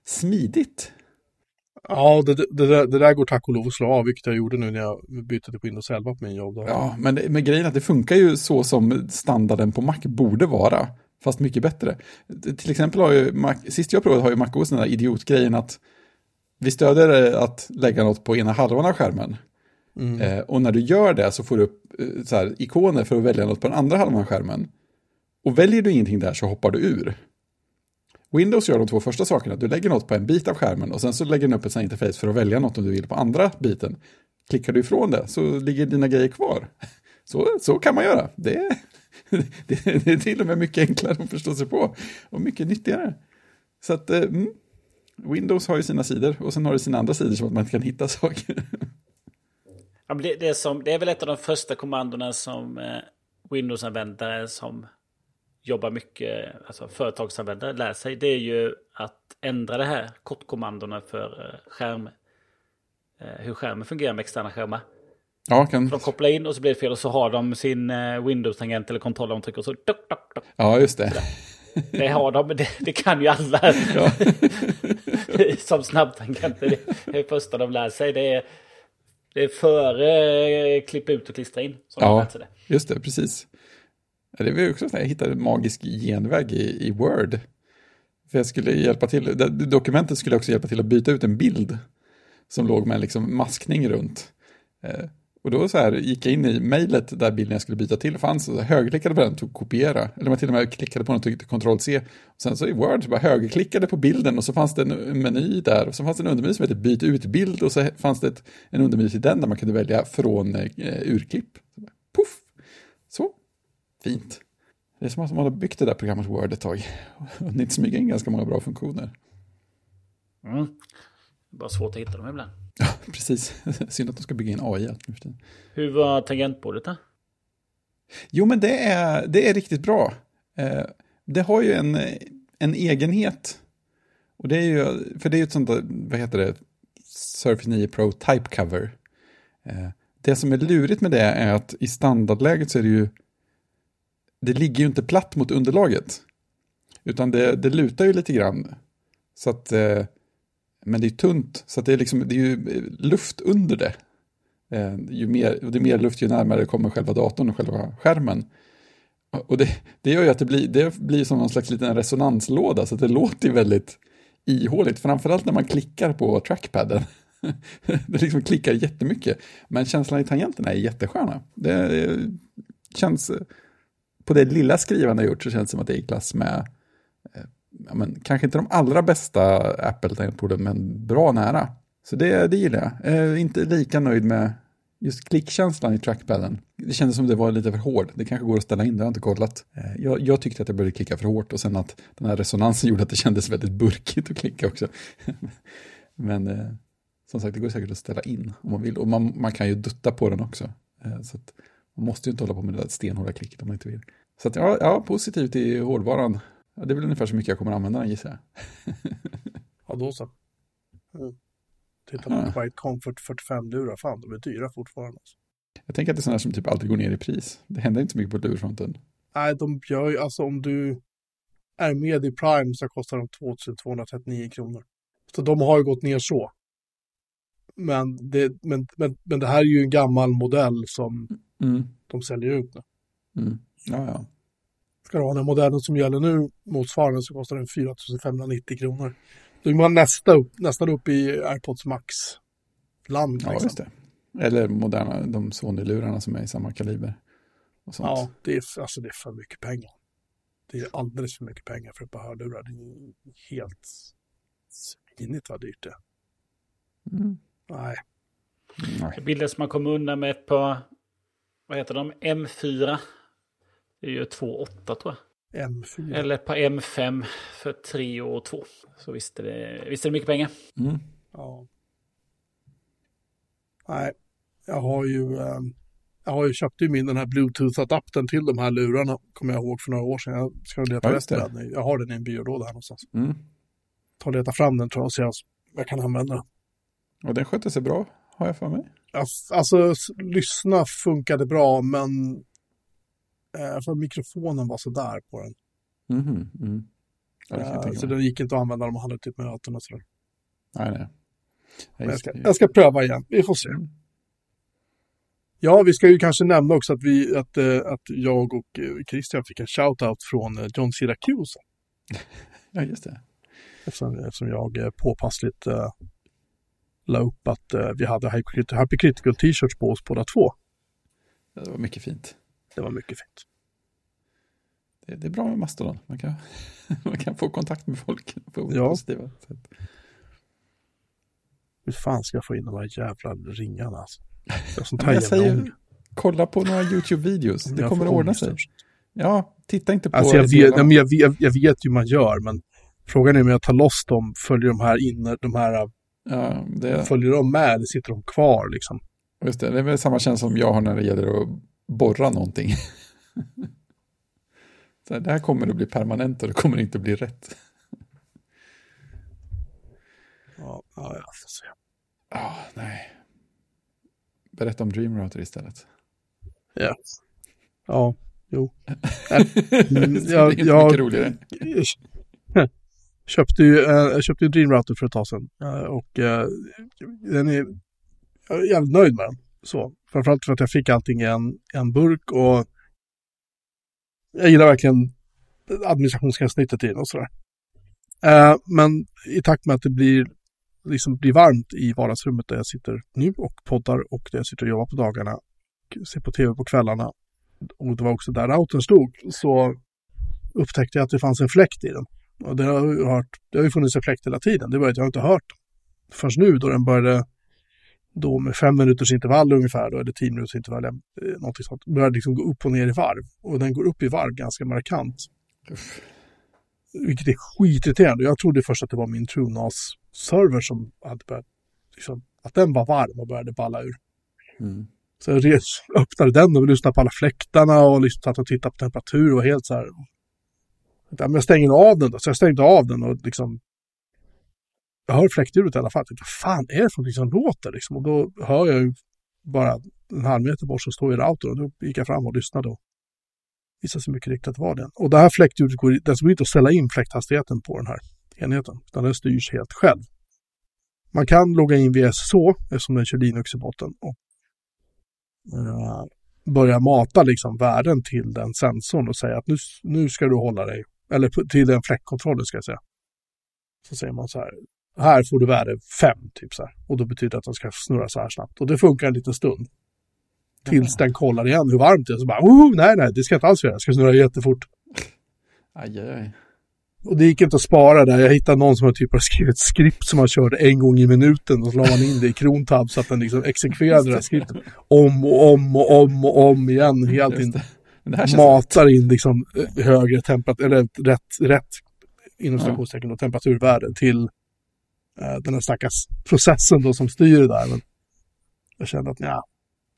Smidigt. Ja, det, det, där, det där går tack och lov att slå av, vilket jag gjorde nu när jag bytte till Windows 11 på min jobb. Då. Ja, men, men grejen är att det funkar ju så som standarden på Mac borde vara, fast mycket bättre. Till exempel har ju Mac, sist jag provade har ju MacOS den där idiotgrejen att vi stöder eh, att lägga något på ena halvan av skärmen. Eh, och när du gör det så får du upp eh, så här, ikoner för att välja något på den andra halvan av skärmen. Och väljer du ingenting där så hoppar du ur. Windows gör de två första sakerna. Du lägger något på en bit av skärmen och sen så lägger den upp ett sånt interface för att välja något om du vill på andra biten. Klickar du ifrån det så ligger dina grejer kvar. Så, så kan man göra. Det, det, det är till och med mycket enklare att förstå sig på och mycket nyttigare. Så att eh, mm, Windows har ju sina sidor och sen har det sina andra sidor som att man inte kan hitta saker. Ja, det, det, är som, det är väl ett av de första kommandona som eh, Windows-användare som jobbar mycket, alltså företagsanvändare, lär sig. Det är ju att ändra det här kortkommandona för eh, skärm. Hur skärmen fungerar med externa skärmar. Ja, kan... De kopplar in och så blir det fel och så har de sin eh, Windows-tangent eller kontroll de trycker och så duk, duk, duk. ja just det. Det har de, det, det kan ju alla. Ja. Som snabbtangenter. Det är första de lär sig. Det är, det är före eh, klippa ut och klistra in. Som de Ja. lär sig det. Just det, precis. Det var ju också så här, jag hittade en magisk genväg i, i Word. För jag skulle hjälpa till, dokumentet skulle också hjälpa till att byta ut en bild som låg med liksom maskning runt. Och då så här gick jag in i mejlet där bilden jag skulle byta till fanns, och så högerklickade på den och tog kopiera. Eller man till och med klickade på den och tryckte ctrl-c. Sen så i Word så bara högerklickade på bilden och så fanns det en meny där. Och så fanns det en undermeny som hette byt ut bild och så fanns det ett, en undermeny till den där man kunde välja från eh, urklipp. Så bara, Puff! Så, fint. Det är som att man har byggt det där programmet Word ett tag. Och ni smyga in ganska många bra funktioner. Mm. Det är bara svårt att hitta dem ibland. Ja, precis. Synd att de ska bygga in AI allt nu för tiden. Hur var tangentbordet då? Jo, men det är, det är riktigt bra. Eh, det har ju en, en egenhet. Och det är ju, för det är ju ett sånt vad heter det, Surface 9 Pro Type Cover. Eh, det som är lurigt med det är att i standardläget så är det ju, det ligger ju inte platt mot underlaget. Utan det, det lutar ju lite grann. Så att, eh, men det är tunt, så att det är liksom, det är ju eh, luft under det. Eh, ju mer, det är mer luft ju närmare kommer själva datorn och själva skärmen. Och det, det gör ju att det blir, det blir som någon slags liten resonanslåda, så att det låter ju väldigt ihåligt, framförallt när man klickar på trackpadden. det liksom klickar jättemycket, men känslan i tangenterna är jättesköna. Det, det känns, eh, på det lilla skrivande jag gjort så känns det som att det är i klass med, eh, ja, men, kanske inte de allra bästa Apple-tangentborden, men bra nära. Så det, det gillar jag. Eh, inte lika nöjd med just klickkänslan i trackpadden. Det kändes som det var lite för hård. Det kanske går att ställa in, det har jag inte kollat. Eh, jag, jag tyckte att jag började klicka för hårt och sen att den här resonansen gjorde att det kändes väldigt burkigt att klicka också. Men eh, som sagt, det går säkert att ställa in om man vill. Och man, man kan ju dutta på den också. Eh, så att man måste ju inte hålla på med det där stenhårda klicket om man inte vill. Så att, ja, ja, positivt i hårdvaran. Ja, det är väl ungefär så mycket jag kommer att använda den gissar jag. Ja, då så. Mm. Titta Ja. på Quiet Comfort 45-lurar, fan de är dyra fortfarande. Alltså. Jag tänker att det är sådana som typ aldrig går ner i pris. Det händer inte så mycket på lurfronten. Nej, de gör ju, alltså om du är med i Prime så kostar de 2239 kronor. Så de har ju gått ner så. Men det, men, men, men det här är ju en gammal modell som Mm. de säljer ut nu. Mm. Ja, ja. Ska du ha den modellen som gäller nu, motsvarande, så kostar den 4590 kronor. Då är man nästa upp, nästan upp i AirPods Max-land. Ja, liksom. just det. Eller moderna, de Sony-lurarna som är i samma kaliber. Och sånt. Ja, det är, alltså det är för mycket pengar. Det är alldeles för mycket pengar för ett par hörlurar. Det är helt svinigt vad dyrt det är. Mm. Nej, Nej. Det bildas man kommer undan med ett par, vad heter de, M4. Det är ju 2,8 tror jag. M4. Eller par M5 för 3 och 2. Så visst är det, visst är det mycket pengar. Mm. Ja. Nej, jag har ju, eh, jag har ju köpt ju min den här Bluetooth-adaptern till de här lurarna, kommer jag ihåg för några år sedan. Jag ska leta Ja, efter det. den. Jag har den i en byrålåda här någonstans. Mm. Ta och leta fram den tror jag och se om jag kan använda den. Och den skötte sig bra, har jag för mig. Alltså, s- lyssna funkade bra, men för mikrofonen var så där på den. Mhm, Mm. Ja, jag Eh, så den gick inte att använda om man hade typ möten och sådär. Nej, nej. Jag just ska, jag ska pröva igen, vi får se. Ja, vi ska ju kanske nämna också att, vi, att, eh, att jag och eh, Christian fick en shout-out från eh, John Syracuse. Ja, just det. Eftersom, eftersom jag eh, påpassligt eh, la upp att eh, vi hade Happy Crit- Happy Critical t-shirts på oss båda två. Det var mycket fint. Det var mycket fint. Det, det är bra med Mastodon. Man kan, man kan få kontakt med folk på Ja. positiva sätt. Hur fan ska jag få in de här jävla ringarna alltså? Sånt här jag säger, kolla på några YouTube-videos. Det Jag kommer att ordna sig. Ja, titta inte på Alltså jag vet, nej, men jag, vet, jag vet hur man gör, men frågan är om jag tar loss dem, följer de här inne, de här, Ja, det, följer de med eller sitter de kvar liksom? just det, det är väl samma känsla som jag har när det gäller att borra någonting. Så det här kommer att bli permanent och det kommer inte att bli rätt. Ja, ja, jag får se. Ja, nej. Berätta om Dream Router istället. Ja. Ja, jo. Mm, det är jag- jag- roligare. Jag köpte ju, eh, jag köpte ju Dream Router för ett tag sedan. eh, Och den är, jag är jävligt nöjd med den. Så. Framförallt för att jag fick allting i en, en burk och jag gillar verkligen administrationsgränssnittet i den och sådär. Eh, Men i takt med att det blir, liksom blir varmt i vardagsrummet där jag sitter nu och poddar och där jag sitter och jobbar på dagarna och ser på tv på kvällarna och det var också där routern stod så upptäckte jag att det fanns en fläkt i den. Och det har, ju hört, det har ju funnits en fläkt hela tiden. Det var att jag har inte hört den. Först nu då den började, då med fem minuters intervall ungefär, då, eller tio minuters intervall, eh, någonting sånt, började liksom gå upp och ner i varv. Och den går upp i varv ganska markant. Vilket är skitirriterande. Jag trodde först att det var min TrueNAS-server som hade börjat, liksom, att den var varm och började balla ur. Mm. Så jag res, öppnade den och lyssnade på alla fläktarna och liksom satt och tittade på temperatur och helt så här. Jag stänger av den då. Så jag stängde av den och liksom. Jag hör fläktljudet i alla fall. Vad fan är det för någonting som låter liksom? Och då hör jag ju bara en halv meter bort så står ju routern och då gick jag fram och lyssnade och visade sig mycket riktigt att det var den. Och det här fläktljudet går, det går inte att ställa in fläkthastigheten på den här enheten, utan den styrs helt själv. Man kan logga in via SSH eftersom den kör Linux i botten och eh, börja mata liksom värden till den sensorn och säga att nu, nu ska du hålla dig, eller till den fläktkontrollen ska jag säga. Så säger man så här, här får du värde 5 typ så här. Och då betyder det att den ska snurra så här snabbt. Och det funkar en liten stund. Tills den kollar igen hur varmt det är. Så bara, oh, nej, nej, det ska jag inte alls göra. Jag ska snurra jättefort. Aj, aj, aj. Och det gick inte att spara där. Jag hittade någon som har typ skrivit ett skript som man körde en gång i minuten och så la man in det i krontab så att den liksom exekverade det här skriptet om och om och om och om igen. Helt in, det. Det matar in liksom eh, högre temperatur, eller rätt, rätt inom Ja. och temperaturvärde till eh, den här stackars processen då som styr det där. Men jag kände att ja,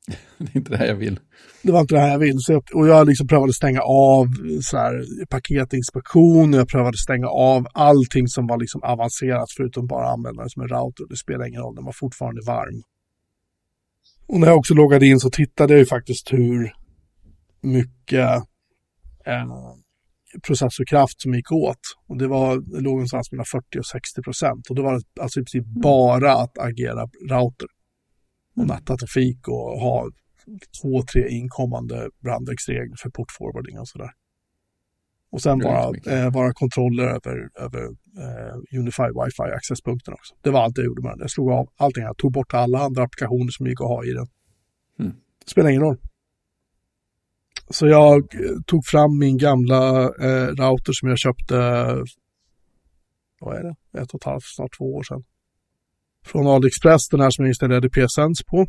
det är inte det här jag vill. det var inte det här jag vill. Så jag, och jag liksom prövade stänga av så här, paketinspektion, jag prövade stänga av allting som var liksom avancerat förutom bara använda den som en router. Det spelar ingen roll, den var fortfarande varm. Och när jag också loggade in så tittade jag ju faktiskt hur mycket eh, processorkraft som gick åt. Och det, var, det låg någonstans mellan 40 och 60 procent. Och då var det alltså i princip bara att agera router. Och natta trafik och ha två, tre inkommande brandvägsregler för portforwarding och sådär. Och sen bara, eh, bara kontroller över, över eh, Unify Wi-Fi accesspunkten också. Det var allt jag gjorde med den. Jag slog av allting. Jag tog bort alla andra applikationer som gick att ha i den. Mm. Det spelar ingen roll. Så jag eh, tog fram min gamla eh, router som jag köpte, vad är det, ett och ett halvt, snart två år sedan. Från AliExpress, den här som jag installerade PSNs på.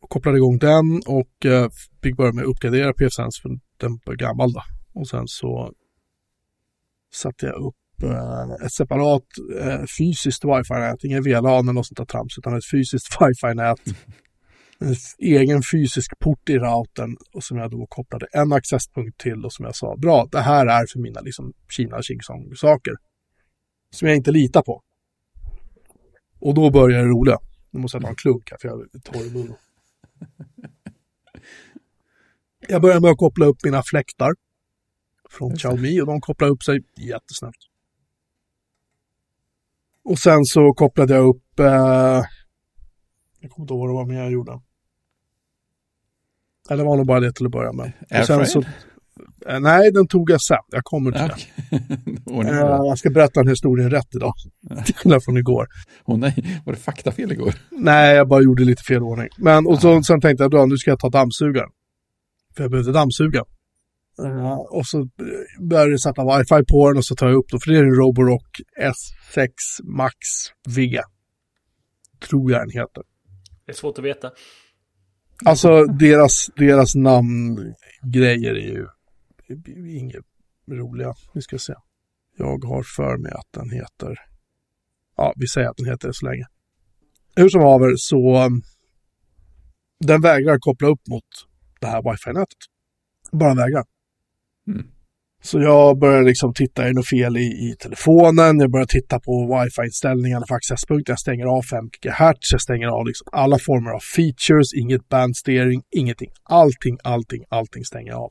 Och kopplade igång den och eh, fick börja med att uppgradera PSNs för den var gammal då. Och sen så satte jag upp eh, ett separat eh, fysiskt wifi-nät, ingen VLAN eller något sånt där trams, utan ett fysiskt wifi-nät. En egen fysisk port i routern och som jag då kopplade en accesspunkt till och som jag sa, bra, det här är för mina liksom Kina Xing saker Som jag inte litar på. Och då börjar det roliga. Nu måste jag ta en klunk här för jag är torr i munnen. Jag börjar med att koppla upp mina fläktar från. Xiaomi och de kopplar upp sig jättesnabbt. Och sen så kopplade jag upp, eh, jag kommer inte ihåg vad det var mer jag gjorde. Eller var nog bara det till att börja med. Sen så, Airfryer? eh, nej, den tog jag sen. Jag kommer till. Åh nej, Eh, jag ska berätta den historien rätt idag. Till skillnad från igår. Åh nej, var det faktafel igår? Nej, jag bara gjorde lite fel ordning. Men och så, sen tänkte jag, bra, nu ska jag ta dammsugaren. För jag behövde dammsuga. Eh, och så eh, började jag sätta wifi på den och så tar jag upp då, för det är en Roborock S6 Max V. Tror jag den heter. Det är svårt att veta. Alltså deras, deras namngrejer är ju inget roliga. Vi ska se. Jag har för mig att den heter, ja vi säger att den heter det så länge. Hur som haver så den vägrar koppla upp mot det här wifi-nätet. Bara vägrar. Mm. Så jag börjar liksom titta, är det något fel i, i telefonen? Jag börjar titta på wifi-inställningarna för accesspunkten. Jag stänger av 5 GHz, jag stänger av liksom alla former av features, inget bandsteering, ingenting. Allting, allting, allting stänger jag av.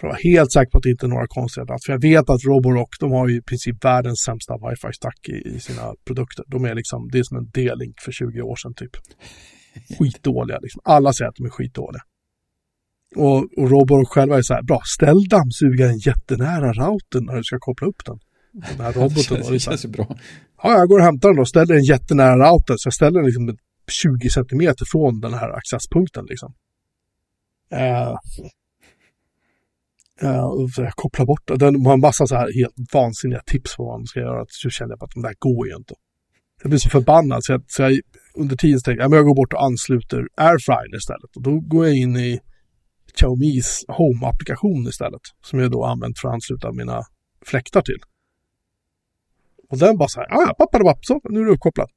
För att vara helt säker på att det inte är några konstigheter. För jag vet att Roborock, de har ju i princip världens sämsta wifi-stack i, i sina produkter. De är liksom, det är som en D-link för 20 år sedan typ. Skitdåliga liksom. Alla säger att de är skitdåliga. Och, och Roborock själva är så här, bra, ställ dammsugaren jättenära routern när du ska koppla upp den. Den här roboten. känns, det är det så känns ju bra. Ja, jag går och hämtar den då, ställer den jättenära routern, så jag ställer den liksom 20 centimeter från den här accesspunkten liksom. Eh, eh, så jag kopplar bort den. Den har en massa så här helt vansinniga tips på vad man ska göra. Så kände jag att de där går ju inte. Jag blir så förbannad så jag, så jag under tiden tänkte jag, ja, men jag går bort och ansluter airfryer istället. Och då går jag in i Xiaomis Home-applikation istället. Som jag då använt för att ansluta mina fläktar till. Och den bara så här, ja, pappa, så, nu är du uppkopplad.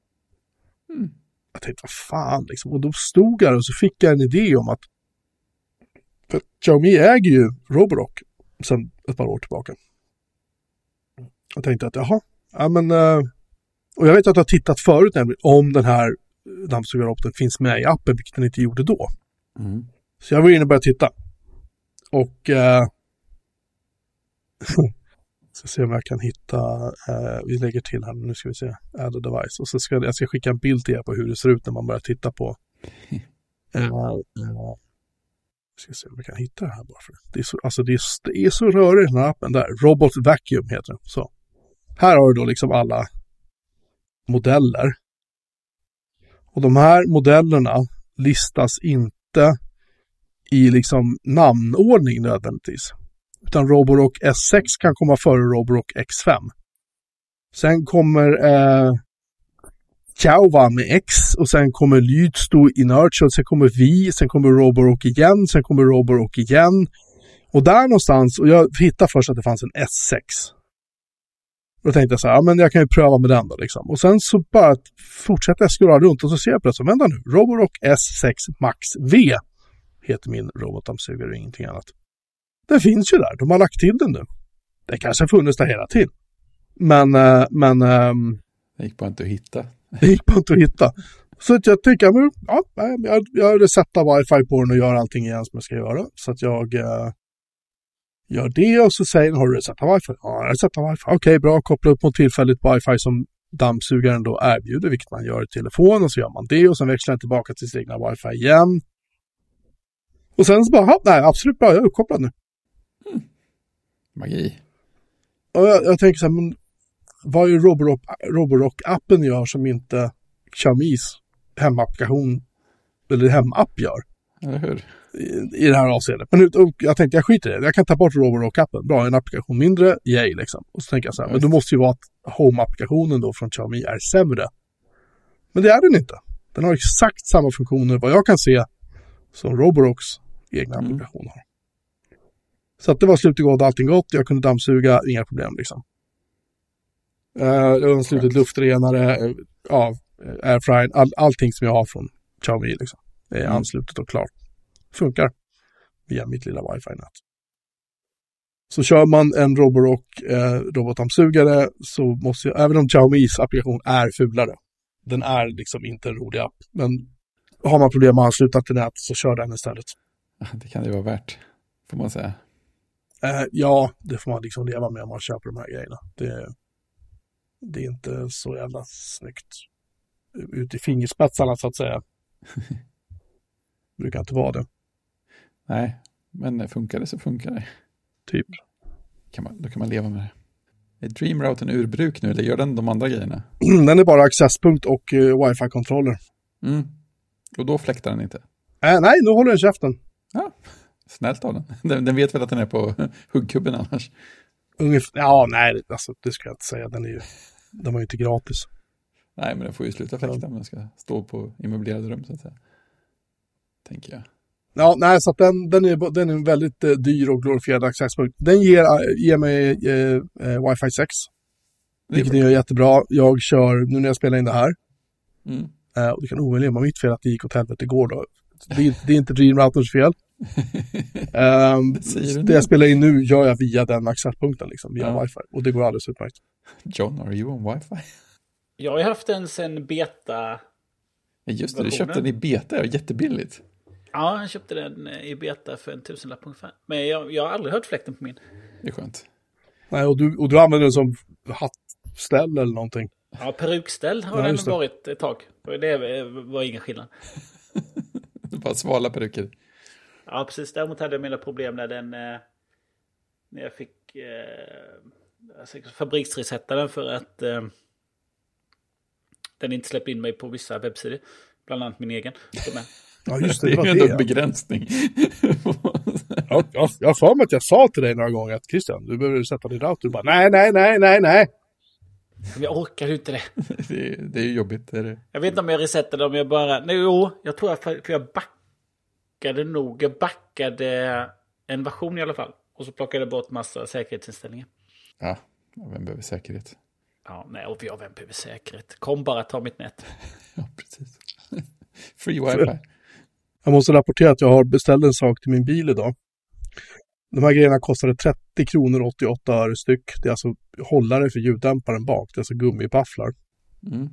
Mm. Jag tänkte, vad fan liksom. Och då stod jag och så fick jag en idé om att för Xiaomi äger ju Roborock sedan ett par år tillbaka. Jag tänkte att jaha, ja men eh, och jag vet att jag har tittat förut nämligen om den här dammsugarroboten finns med i appen, vilket den inte gjorde då. Mm. Så jag var inne och började titta. Och eh, ska se om jag kan hitta, eh, vi lägger till här, nu ska vi se, add a device. Och så ska jag ska skicka en bild till er på hur det ser ut när man börjar titta på. Eh, eh, ska se om vi kan hitta det här bara för det. Det är så, alltså det är, det är så rörigt den här appen där. Robot Vacuum heter den. Så. Här har du då liksom alla modeller. Och de här modellerna listas inte i liksom namnordning nödvändigtvis. Utan Roborock S6 kan komma före Roborock X5. Sen kommer eh, Chauva med X och sen kommer Lydsto Inertial, sen kommer Vi, sen kommer Roborock igen, sen kommer Roborock igen. Och där någonstans, och jag hittade först att det fanns en S6. Då tänkte jag så här, ja men jag kan ju pröva med den då liksom. Och sen så bara fortsätter jag skrolla runt och så ser jag plötsligt, vänta nu, Roborock S6 Max V heter min robotdammsugare och ingenting annat. Den finns ju där, de har lagt till den nu. Den kanske har funnits där hela tiden. Men, äh, men ähm, Det gick bara inte att hitta. det gick bara inte att hitta. Så att jag men, ja, jag, jag resetar wifi på den och gör allting igen som jag ska göra. Så att jag äh, gör det och så säger den, har du resetat wifi? Ja, jag har resetat wifi. Okej, okay, bra, koppla upp mot tillfälligt wifi som dammsugaren då erbjuder, vilket man gör i telefon och så gör man det och sen växlar den tillbaka till sitt egna wifi igen. Och sen så bara, nej absolut bra, jag är uppkopplad nu. Magi. Och jag, jag tänker så här, men vad är Roborock-appen gör som inte Xiaomis hemapplikation eller hemapp gör? Eller hur? I, I det här avseendet. Men jag tänkte, jag skiter i det. Jag kan ta bort Roborock-appen. Bra, en applikation mindre, yay liksom. Och så tänker jag så här, men det måste ju vara att Home-applikationen då från Xiaomi är sämre. Men det är den inte. Den har exakt samma funktioner vad jag kan se som Roborocks egna Mm. applikation har. Så att det var slut gott, allting gott, jag kunde dammsuga, inga problem liksom. Uh, har slutit luftrenare, uh, ja, airfryer, all, allting som jag har från Xiaomi liksom. Det är Mm. anslutet och klart. Funkar via mitt lilla wifi-nät. Så kör man en Roborock eh, robotdammsugare så måste jag, även om Xiaomis applikation är fulare, den är liksom inte en rolig app, men har man problem med att ansluta till nätet så kör den istället. Det kan det vara värt, får man säga. Eh, ja, det får man liksom leva med om man köper de här grejerna. Det, det är inte så jävla snyggt ut i fingerspetsarna så att säga. brukar inte vara det. Nej, men funkar det så funkar det. Typ. Kan man, då kan man leva med det. Är Dreamrouten ur bruk nu eller gör den de andra grejerna? Den är bara accesspunkt och uh, wifi-kontroller. Mm. Och då fläktar den inte? Äh, nej, nu håller den käften. Ja, snällt av den. den. Den vet väl att den är på huggkubben annars. Ungef ja, nej, alltså, det ska jag inte säga. Den är ju, den var ju inte gratis. Nej, men den får ju sluta fläkta om den ska stå på immöblerade rum så att säga. Tänker jag. Ja, nej, så att den, den, är, den är en väldigt eh, dyr och glorifierad accesspunkt. Den ger, eh, ger mig eh, eh, wifi 6. Det är Vilket bra. är jättebra. Jag kör, nu när jag spelar in det här, Mm. Eh, och det kan omöjligen vara mitt fel att det gick åt helvete igår då. Det är, det är inte Dreamrouters fel. Du det jag spelar in nu gör jag via den accesspunkten, liksom, via Ja. wifi. Och det går alldeles utmärkt. John, are you on wifi? Jag har ju haft en sen beta. Just det, du köpte den i beta, jättebilligt. Ja, jag köpte den eh, i beta för en tusenlapp ungefär. Men jag, jag har aldrig hört fläkten på min. Det är skönt. Nej, och, du, och du använder den som hattställ eller någonting. Ja, perukställ har Ja, den varit ett tag. Det var ingen skillnad. Det bara svala peruker. Ja, precis. Däremot hade jag mina problem när den... Eh, när jag fick eh, alltså, fabriksresetta den för att eh, den inte släppte in mig på vissa webbsidor. Bland annat min egen. Ja, just Det det, är var ju ändå en begränsning. Ja, jag, jag har för mig att jag sa till dig några gånger att Christian, du behöver sätta din router. Du bara, nej, nej, nej, nej, nej. Men jag orkar inte det. det, är, det är ju jobbigt. Det är det. Jag vet inte om jag resettade om jag bara... Nej, jo, jag tror att för, jag backade nog. Jag backade en version i alla fall. Och så plockade jag bort massa säkerhetsinställningar. Ja, vem behöver säkerhet? Ja, nej, och vi har vem behöver säkerhet? Kom bara ta mitt nät. Ja, precis. Free wifi. Jag måste rapportera att jag har beställt en sak till min bil idag. De här grejerna kostade 30 kronor och 88 öre styck. Det är alltså hållare för ljuddämparen bak. Det är alltså gummipafflar. Mm.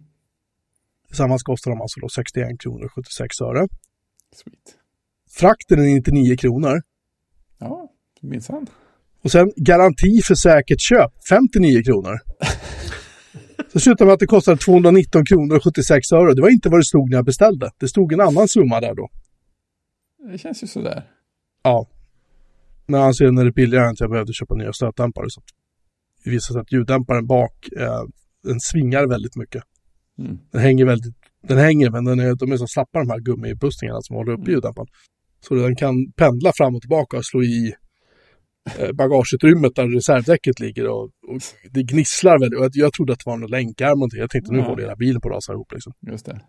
Tillsammans kostar de alltså då 61 kronor och 76 öre. Sweet. Frakten är 99 kronor. Ja, minsann. Och sen garanti för säkert köp, 59 kronor. Så slutade med att det kostade 219 kronor och 76 öre. Det var inte vad det stod när jag beställde. Det stod en annan summa där då. Det känns ju sådär. Ja. Men han ser när det är billigare än att jag behövde köpa nya stötdämpare. Så det visar sig att ljuddämparen bak, eh, den svingar väldigt mycket. Mm. Den hänger väldigt, den hänger men den är, de är så slappa de här gummibustningarna som håller uppe ljuddämparen. Så den kan pendla fram och tillbaka och slå i eh, bagageutrymmet där reservdäcket ligger och, och det gnisslar väldigt. Och jag, jag trodde att det var någon länkarm eller någonting. Jag tänkte nu Ja. håller hela bilen på att rasa ihop liksom. Just det.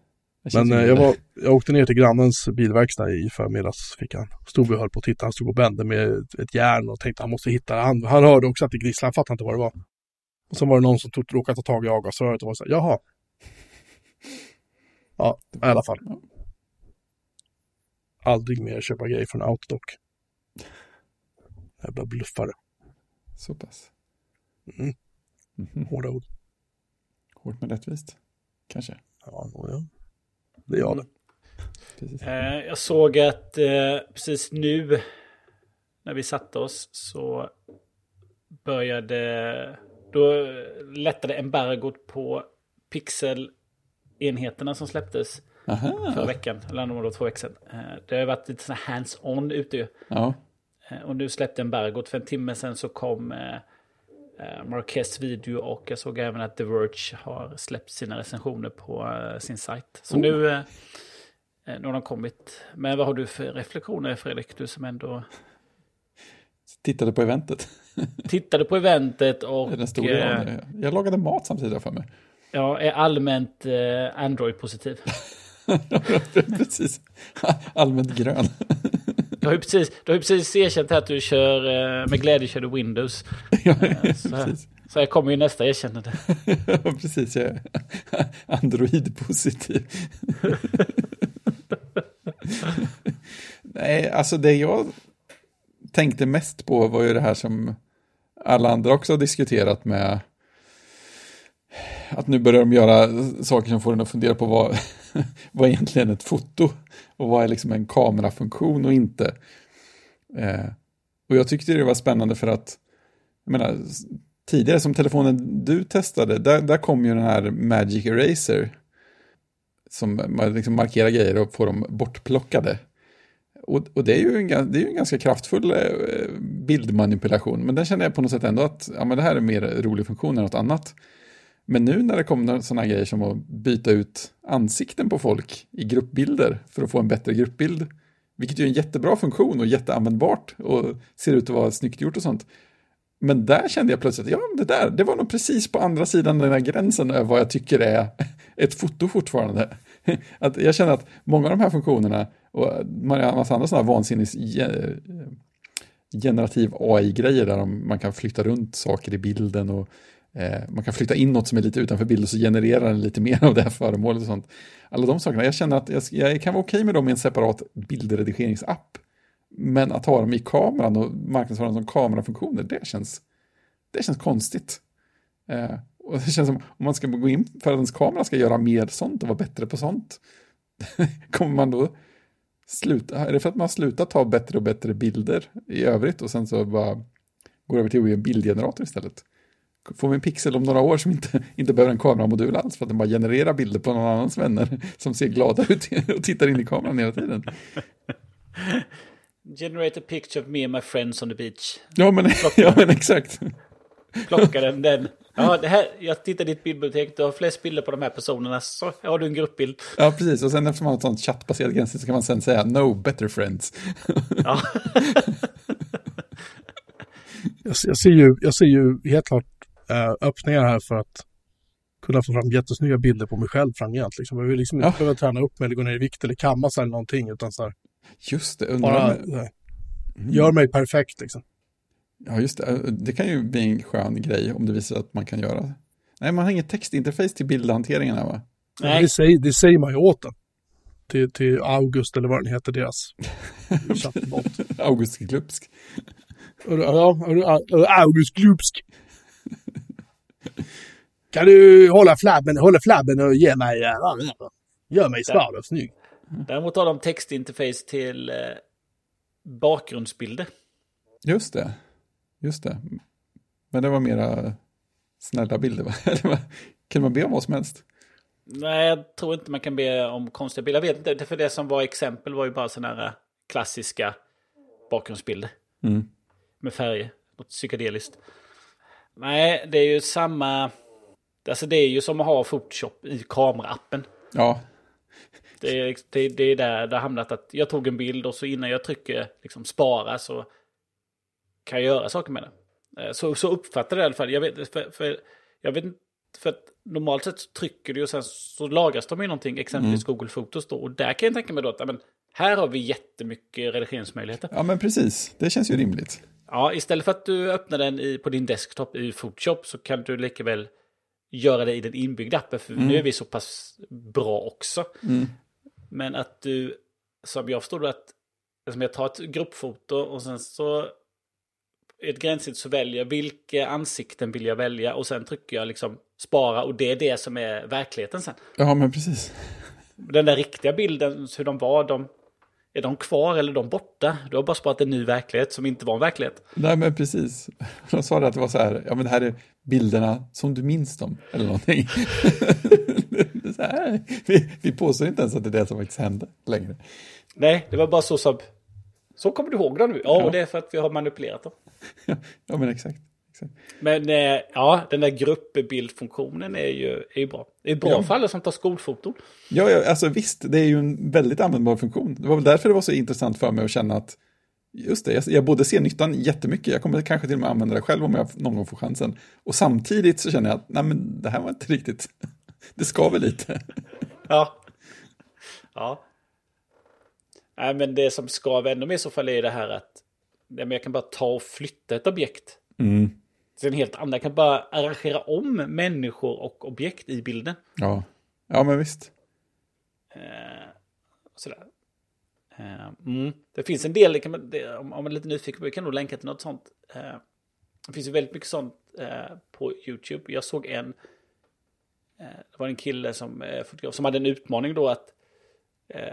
Men eh, jag, var, jag åkte ner till grannens bilverkstad i förmiddags. Fick han. Stod och höll på att titta. Han stod och bände med ett, järn och tänkte han måste hitta det. Han, han hörde också att det gnisslade. Han fattade inte vad det var. Och sen var det någon som tog, råkade ta tag i avgasröret och var så här, jaha. Ja, i alla fall. Aldrig mer köpa grejer från Outdock. Jävla bluffare. Så pass. Mm. Mhm. Hårda ord. Hårt men rättvist. Kanske. Ja, ja. Det är jag det. Eh, jag såg att eh, precis nu när vi satte oss så började... Då lättade embargot på pixelenheterna som släpptes förra Aha. veckan. Eller om det var två veckor sedan. Eh, det har varit lite sån här hands-on ute ju. Ja. Och nu släppte embargot. För en timme sedan så kom Marquez video och jag såg även att The Verge har släppt sina recensioner på eh, sin sajt. Så Oh. nu, eh, eh, nu har de kommit. Men vad har du för reflektioner Fredrik? Du som ändå Tittade på eventet. tittade på eventet och den stora eh, eh, Jag lagade mat samtidigt för mig. ja, är allmänt eh, Android-positiv. Precis. Allmänt grön. Du har ju precis, du har ju precis erkänt att du kör eh, med glädje kör du Windows. ja, Så här, så här kommer ju nästa erkännande. Ja, precis. Jag är Android-positiv. Nej, alltså det jag tänkte mest på var ju det här som alla andra också har diskuterat med att nu börjar de göra saker som får en att fundera på vad, vad egentligen ett foto och vad är liksom en kamerafunktion och inte. Eh, och jag tyckte det var spännande för att jag menar, tidigare som telefonen du testade, där, där kom ju den här Magic Eraser som man liksom markerar grejer och får dem bortplockade. Och, och det är ju en, det är ju en ganska kraftfull eh, eh, bildmanipulation, men den känner jag på något sätt ändå att ja, men det här är mer rolig funktion än något annat. Men nu när det kommer sådana grejer som att byta ut ansikten på folk i gruppbilder för att få en bättre gruppbild, vilket ju är en jättebra funktion och jätteanvändbart och ser ut att vara snyggt gjort och sånt. Men där kände jag plötsligt, ja det där, det var nog precis på andra sidan den här gränsen över vad jag tycker är ett foto fortfarande. Att jag känner att många av de här funktionerna och en massa andra sådana här generativ AI-grejer där man kan flytta runt saker i bilden och eh, man kan flytta in något som är lite utanför bild och så genererar den lite mer av det här föremålet och sånt. Alla de sakerna, jag känner att jag, jag kan vara okej med dem i en separat bildredigeringsapp. Men att ha dem i kameran och marknadsföra dem som kamerafunktioner, det känns, det känns konstigt. Eh, och det känns som om man ska gå in för att ens kamera ska göra mer sånt och vara bättre på sånt. Kommer man då sluta, är det för att man slutar ta bättre och bättre bilder i övrigt och sen så bara går över till att göra en bildgenerator istället? Får vi en pixel om några år som inte, inte behöver en kameramodul alls för att den bara genererar bilder på någon annans vänner som ser glada ut och tittar in i kameran hela tiden. Generate a picture of me and my friends on the beach. Ja men, ja, men exakt. Plocka den, den. Ja, det här, jag tittar i ditt bildbibliotek, du har flest bilder på de här personerna, så har du en gruppbild. Ja, precis. Och sen eftersom man har ett sånt chattbaserat gränssnitt så kan man sen säga no better friends. Ja. Jag, jag, ser ju, jag ser ju helt klart äh, öppningar här för att kunna få fram jättesnygga bilder på mig själv framgent. Liksom. Jag vill liksom inte Ja. behöva träna upp mig eller gå ner i vikt eller kammas eller någonting. Utan så här, Just det, undrar bara äh, gör mig perfekt liksom. Ja, just det. Det kan ju bli en skön grej om det visar att man kan göra. Nej, man har inget textinterface till bildhanteringen här va? Nej, Det, säger, det säger man ju åt den. Till, till August eller vad den heter, deras. August Glupsk. Ja, August Glupsk. Kan du hålla flabben, hålla flabben och ge mig, äh, gör mig smal och snygg. däremot har de textinterface till eh, bakgrundsbilder. Just det. Just det. Men det var mera snälla bilder va? Kan man be om vad som helst? Nej, jag tror inte man kan be om konstiga bilder. Jag vet inte, för det som var exempel var ju bara sådana här klassiska bakgrundsbilder. Mm. Med färger, något psykedeliskt. Nej, det är ju samma... Alltså det är ju som att ha Photoshop i kameraappen. Ja, Det är, det, det är där det har hamnat att jag tog en bild och så innan jag trycker liksom spara så kan jag göra saker med det. Eh, Så, så uppfattar jag det i alla fall. Jag vet, för, för, jag vet för att normalt sett trycker du och sen så lagras de i någonting, exempelvis Google Fotos då. Och där kan jag tänka mig då att men, här har vi jättemycket redigeringsmöjligheter. ja men precis. Det känns ju rimligt. Ja, istället för att du öppnar den i, på din desktop i Photoshop så kan du lika väl göra det i den inbyggda appen. För nu är vi så pass bra också. Men att du, som jag förstod att som jag tar ett gruppfoto och sen så i ett gränssnitt så väljer jag vilka ansikten vill jag välja och sen trycker jag liksom spara och det är det som är verkligheten sen. Ja, men precis. Den där riktiga bilden, hur de var, de, är de kvar eller är de borta? Du har bara sparat en ny verklighet som inte var en verklighet. Nej, men precis. De sa att det var så här, ja men det här är bilderna som du minns dem, eller någonting. så här, vi, vi påstår inte ens att det är det som faktiskt hände längre. Nej, det var bara så som... Så kommer du ihåg det nu? Ja, Ja. och det är för att vi har manipulerat dem. ja, men exakt. Exakt. Men eh, ja, den där gruppbildfunktionen är ju, är ju bra. Det är bra Ja. för alla som tar skolfoton. Ja, ja, alltså visst, det är ju en väldigt användbar funktion. Det var väl därför det var så intressant för mig att känna att just det, jag, jag både ser nyttan jättemycket, jag kommer kanske till och med använda det själv om jag någon gång får chansen. Och samtidigt så känner jag att nej men det här var inte riktigt, det skaver lite. Ja. Ja. Nej, men det som skaver ännu mer i så fall är det här att nej, men jag kan bara ta och flytta ett objekt. Mm. Är en helt annan. Jag kan bara arrangera om människor och objekt i bilden. Ja. ja, men visst. Eh, sådär. Eh, mm. Det finns en del, man, det, om, man är lite nyfiken på det kan nog länka till något sånt. Eh, det finns ju väldigt mycket sånt eh, på YouTube. Jag såg en, eh, det var en kille som, eh, fotograf, som hade en utmaning då att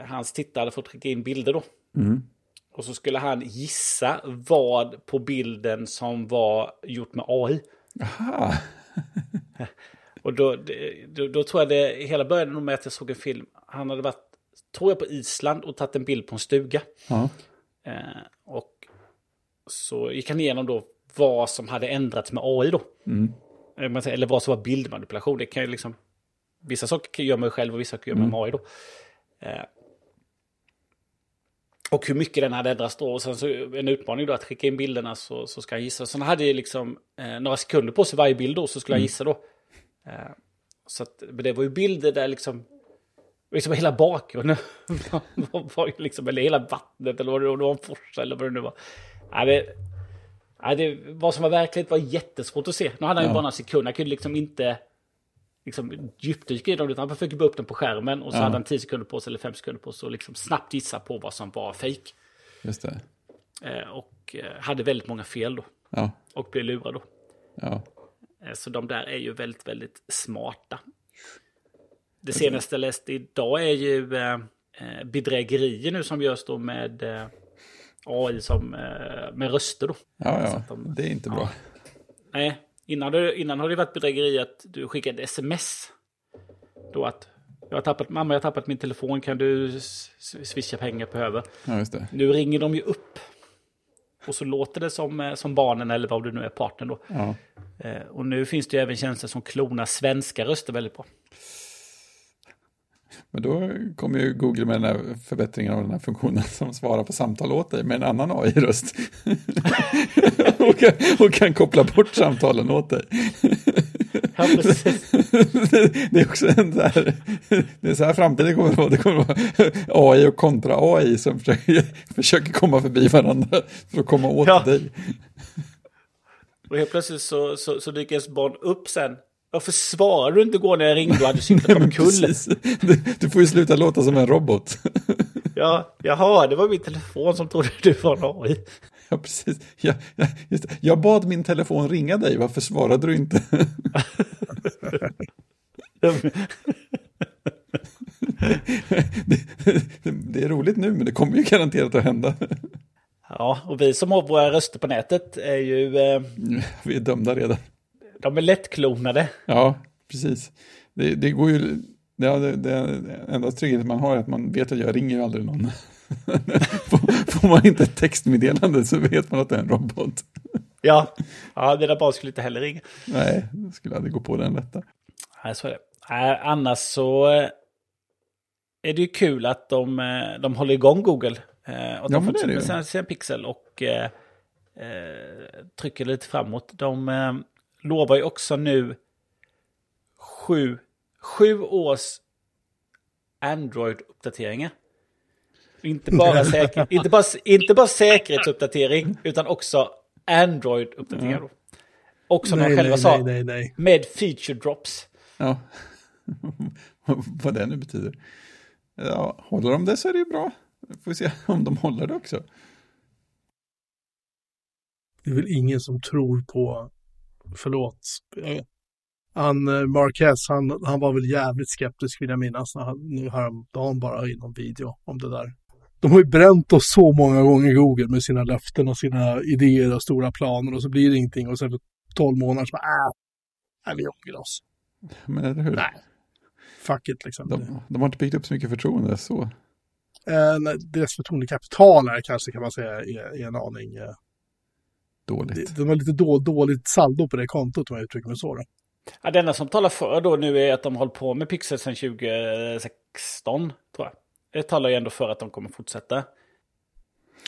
hans tittare hade fått skicka in bilder då. Mm. Och så skulle han gissa vad på bilden som var gjort med AI. Aha. Och då, då, då tror jag det hela började nog med att jag såg en film. Han hade varit, tror jag, på Island och tagit en bild på en stuga. Ja. Eh, och så gick han igenom då vad som hade ändrats med AI då. Mm. Eh, Eller vad som var bildmanipulation. Det kan ju liksom... Vissa saker kan jag göra mig själv och vissa saker gör man med AI då. Eh, och hur mycket den hade ändrats då. Och sen så en utmaning då att skicka in bilderna så, så ska han gissa. Så han hade ju liksom eh, några sekunder på sig varje bild då så skulle han gissa då. Eh, så att, men det var ju bilder där liksom... Liksom hela bakgrunden var, var ju liksom, eller hela vattnet eller vad det det var en fors eller vad det nu var. Ja, det, ja, det, vad som var verklighet var jättesvårt att se. Nu hade han ju Ja. bara några sekunder, han kunde liksom inte liksom, djupdyka i dem, utan han fick upp den på skärmen och så Ja. hade han 10 sekunder på sig eller 5 sekunder på sig och liksom snabbt gissa på vad som var fake. Just det. Eh, och eh, hade väldigt många fel då. Ja, Och blev lurad då. ja. Eh, Så de där är ju väldigt, väldigt smarta. Det senaste jag läste idag är ju eh, bedrägerier nu som görs då med eh, AI som, med röster då. Ja, ja, de- det är inte bra. Nej, innan, det, innan har det varit bedrägeri att du skickar ett sms. Då att jag har tappat, mamma jag har tappat min telefon, kan du swisha pengar på över? Ja, just det. Nu ringer de ju upp. Och så låter det som, eh, som barnen eller vad du nu är, partnern då. Ja. Eh, Och nu finns det ju även tjänster som klonar svenska röster väldigt bra. Men då kommer ju Google med den här förbättringen av den här funktionen som svarar på samtal åt dig med en annan AI-röst. och, kan, och kan koppla bort samtalen åt dig. Ja, det är också en så här, det är så här framtiden kommer att vara. Det kommer att vara AI och kontra AI som försöker, försöker komma förbi varandra för att komma åt Ja. dig. Och helt plötsligt så, så, så dyker ens barn upp sen. Varför svarade du inte igår när jag ringde och hade cyklat omkull? Du, du får ju sluta låta som en robot. Ja, jaha, det var min telefon som trodde du var en AI. Ja, precis. Just det. jag bad min telefon ringa dig, varför svarade du inte? det, det, det är roligt nu, men det kommer ju garanterat att hända. Ja, och vi som har våra röster på nätet är ju, eh, Vi är dömda redan. De är lättklonade. Ja, precis. Det, det går ju, ja, det, det enda tryggheten man har är att man vet att jag ringer aldrig någon. får, får man inte ett textmeddelande så vet man att det är en robot. Ja, ja mina barn skulle inte heller ringa. Nej, jag skulle aldrig gå på den rätta. Nej, så är det. Nej, annars så eh, är det ju kul att de, eh, de håller igång Google. Eh, Och Ja, de är fortsätter med ju. sin, sin pixel och eh, trycker lite framåt. De lovar ju också nu sju, sju års Android-uppdateringar. Inte bara, säker, inte, bara, inte bara säkerhetsuppdatering, utan också Android-uppdateringar. då. Och som de nej, själva nej, sa, nej, nej, nej. med feature drops. Ja, vad det nu betyder. Ja, håller de det så är det ju bra. Får vi se om de håller det också. Det är väl ingen som tror på, förlåt, eh, han, eh, Marquez, han, han var väl jävligt skeptisk vill jag minnas, när han, nu häromdagen bara i någon video om det där. De har ju bränt oss så många gånger Google med sina löften och sina idéer och stora planer och så blir det ingenting och sen för 12 månader så bara, äh, nej, vi ångrar oss. Men eller hur? Nej. Fuck it liksom. De, de har inte byggt upp så mycket förtroende så. Eh, nej, deras förtroendekapital är kanske kan man säga är, är en aning, eh, Dåligt. det, de har lite då, dåligt saldo på det kontot om jag uttrycker mig så. Då. Ja, det enda som talar för då nu är att de håller på med Pixel sedan 2016, tror jag. Det talar ju ändå för att de kommer fortsätta.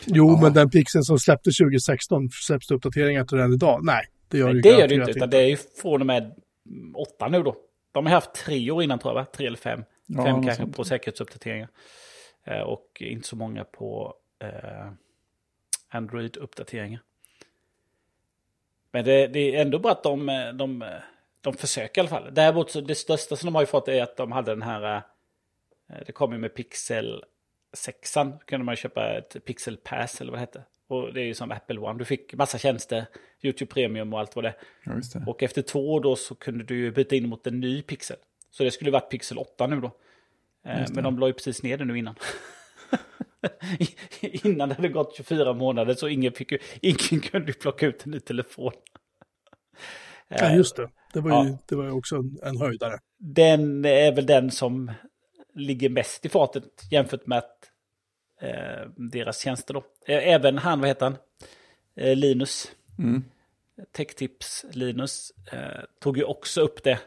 Jo, Ja. men den pixeln som släpptes 2016, släpps det uppdateringar till den idag? Nej, det gör Nej, det det gör det inte, utan det är ju från och med åtta nu då. De har haft tre år innan tror jag, va? Tre eller fem. Ja, fem kanske sånt. på säkerhetsuppdateringar. Eh, och inte så många på eh, Android-uppdateringar. Men det, det är ändå bra att de, eh, de, eh, de försöker i alla fall. Däremot så det största som de har ju fått är att de hade den här... eh, Det kom ju med Pixel 6 kunde man köpa ett Pixel Pass eller vad det hette. Och det är ju som Apple One. Du fick massa tjänster, YouTube Premium och allt vad det. Ja, det. Och efter två år då så kunde du ju byta in mot en ny Pixel. Så det skulle varit Pixel 8 nu då. Men de la ju precis ner det nu innan. innan det hade gått 24 månader så ingen, fick ju, ingen kunde ju plocka ut en ny telefon. Ja, just det. Det var ju, Ja. det var ju också en, en höjdare. Den är väl den som ligger mest i fatet jämfört med att, eh, deras tjänster då. Eh, Även han, vad heter han? Eh, Linus. Mm. Techtips Linus eh, tog ju också upp det.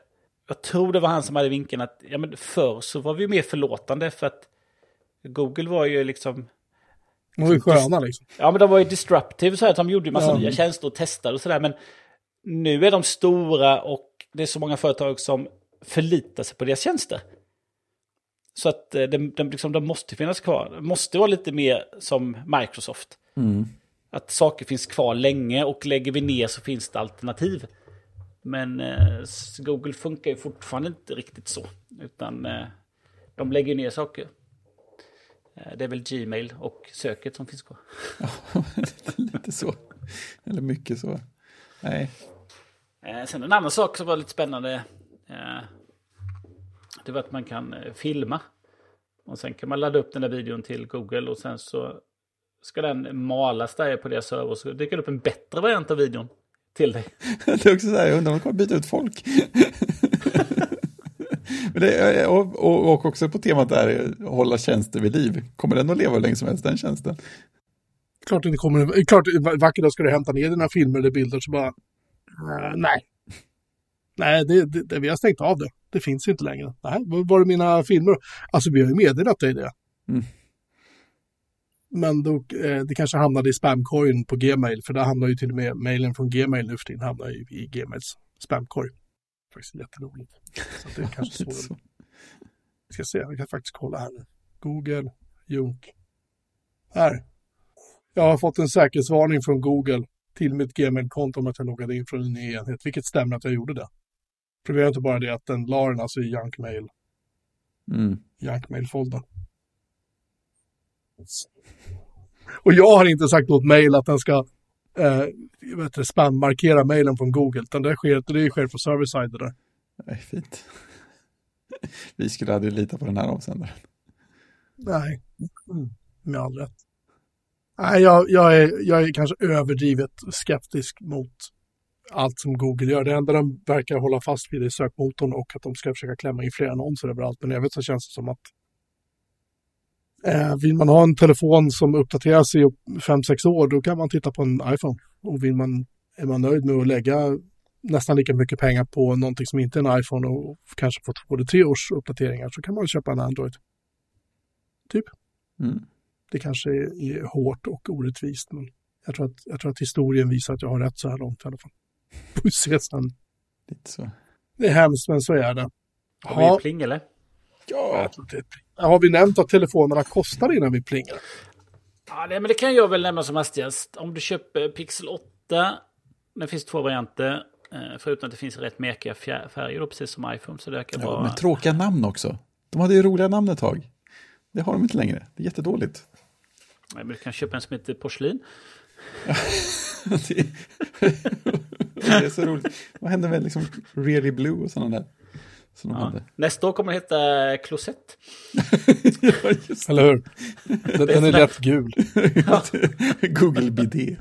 Jag tror det var han som hade vinkeln att ja, men förr så var vi mer förlåtande för att Google var ju liksom, De var ju sköna liksom. ja men de var ju disruptive så här, att de gjorde ju massa Ja. nya tjänster och testade och sådär. Men nu är de stora och det är så många företag som förlitar sig på deras tjänster. Så att eh, de, de, liksom, de måste finnas kvar. Det måste vara lite mer som Microsoft. Mm. Att saker finns kvar länge och lägger vi ner så finns det alternativ. Men eh, Google funkar ju fortfarande inte riktigt så. Utan eh, de lägger ner saker. Eh, Det är väl Gmail och söket som finns kvar. lite så. Eller mycket så. Nej, Eh, Sen en annan sak som var lite spännande. eh, Det var att man kan filma. Och sen kan man ladda upp den där videon till Google och sen så ska den malas där på deras server. Så dyker det upp en bättre variant av videon till dig. det är också så här, jag undrar om de kommer byta ut folk. Det, är- och, och, och också på temat där, hålla tjänster vid liv. Kommer den att leva hur länge som helst, den tjänsten? Klart det inte kommer, klart vacker dag ska du hämta ner dina filmer eller bilder så bara, eh, nej. Nej, det, det, det, vi har stängt av det. Det finns inte längre. Nej, var är mina filmer? Alltså vi har ju meddelat dig det. Mm. Men då, eh, det kanske hamnade i spamkorgen på Gmail, för där hamnar ju till och med mailen från Gmail nu för tiden hamnar ju i Gmails spamkorg. Faktiskt jätteroligt. Så det är kanske så. Vi ska se, jag kan faktiskt kolla här nu. Google, Junk. Här. Jag har fått en säkerhetsvarning från Google till mitt Gmail-konto om att jag loggade in från en ny enhet, vilket stämmer att jag gjorde det. Problemet är inte bara det att den la den alltså i Junkmail, Mm. Junkmail-foldern. Och jag har inte sagt åt mail att den ska eh, det, spam-markera mailen från Google, utan det sker, det sker på server-side det där. Nej, fint. Vi skulle aldrig lita på den här avsändaren. Nej, mm. med all rätt. Nej, jag, jag, är, jag är kanske överdrivet skeptisk mot allt som Google gör. Det enda de verkar hålla fast vid är sökmotorn och att de ska försöka klämma in fler annonser överallt. Men i övrigt så känns det som att vill man ha en telefon som uppdateras i 5-6 år, då kan man titta på en iPhone. Och vill man, är man nöjd med att lägga nästan lika mycket pengar på någonting som inte är en iPhone och kanske få två eller tre års uppdateringar så kan man köpa en Android. Typ. Mm. Det kanske är, är hårt och orättvist, men jag tror, att, jag tror att historien visar att jag har rätt så här långt i alla fall. Se sen. Lite så. Det är hemskt, men så är det. Har vi Ja, pling eller? Ja, jag tror det är- har vi nämnt att telefonerna kostar innan vi plingar? Ja, det, men det kan jag väl nämna som hastigast. Om du köper Pixel 8, det finns två varianter. eh, Förutom att det finns rätt fjär- färger då, precis som iPhone. Så det kan ja vara... med tråkiga namn också. De hade ju roliga namn ett tag. Det har de inte längre. Det är jättedåligt. Nej, men du kan köpa en som heter porslin. det, är, det är så roligt. Vad hände med liksom Really Blue och sådana där? Som de Ja. hade. Nästa år kommer det heta Klosett. Eller hur? Den, den är rätt gul. Google Bidé.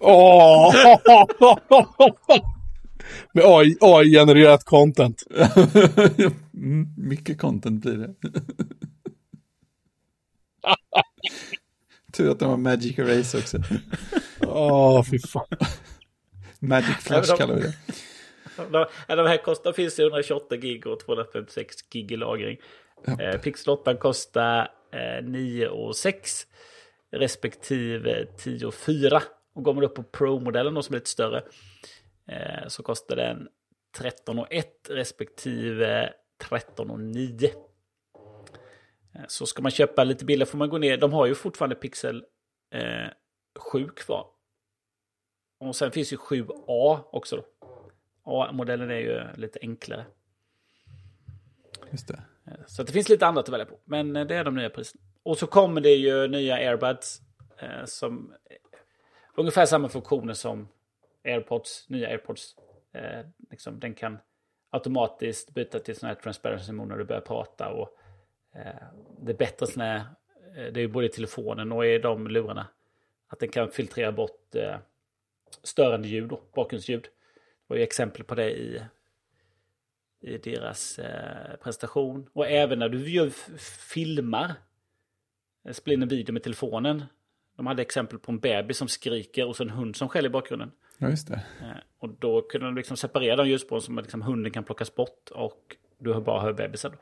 Åh! Med AI, AI-genererat content. Mm, mycket content blir det. Tur att de har Magic Erase också. Åh, fy fan. Magic Flash kallar vi det. De, de här kostar, finns i 128 gig och 256 gig i lagring. Eh, Pixel 8 kostar eh, 9 och 6 respektive 10 och 4. Och går man upp på Pro-modellen som är lite större eh, så kostar den 13 och 1 respektive 13 och 9. Eh, Så ska man köpa lite billigare får man gå ner. De har ju fortfarande Pixel eh, 7 kvar. Och sen finns ju 7A också då. A-modellen är ju lite enklare. Just det. Eh, Så det finns lite annat att välja på. Men eh, det är de nya priserna. Och så kommer det ju nya airbuds. Eh, som eh, ungefär samma funktioner som airpods, nya airpods. Eh, liksom, den kan automatiskt byta till sån här transparency mode när du börjar prata. Och, eh, det är bättre sån här, det är ju både i telefonen och i de lurarna. Att den kan filtrera bort störande ljud, då, bakgrundsljud. Var ju exempel på det i i deras eh, presentation. Och även när du gör, filmar, eh, spelar in en video med telefonen. De hade exempel på en bebis som skriker och så en hund som skäller i bakgrunden. Ja, just det. Eh, och då kunde de liksom separera de ljusspåren som att liksom hunden kan plockas bort och du hör bara hör bebisen. Då.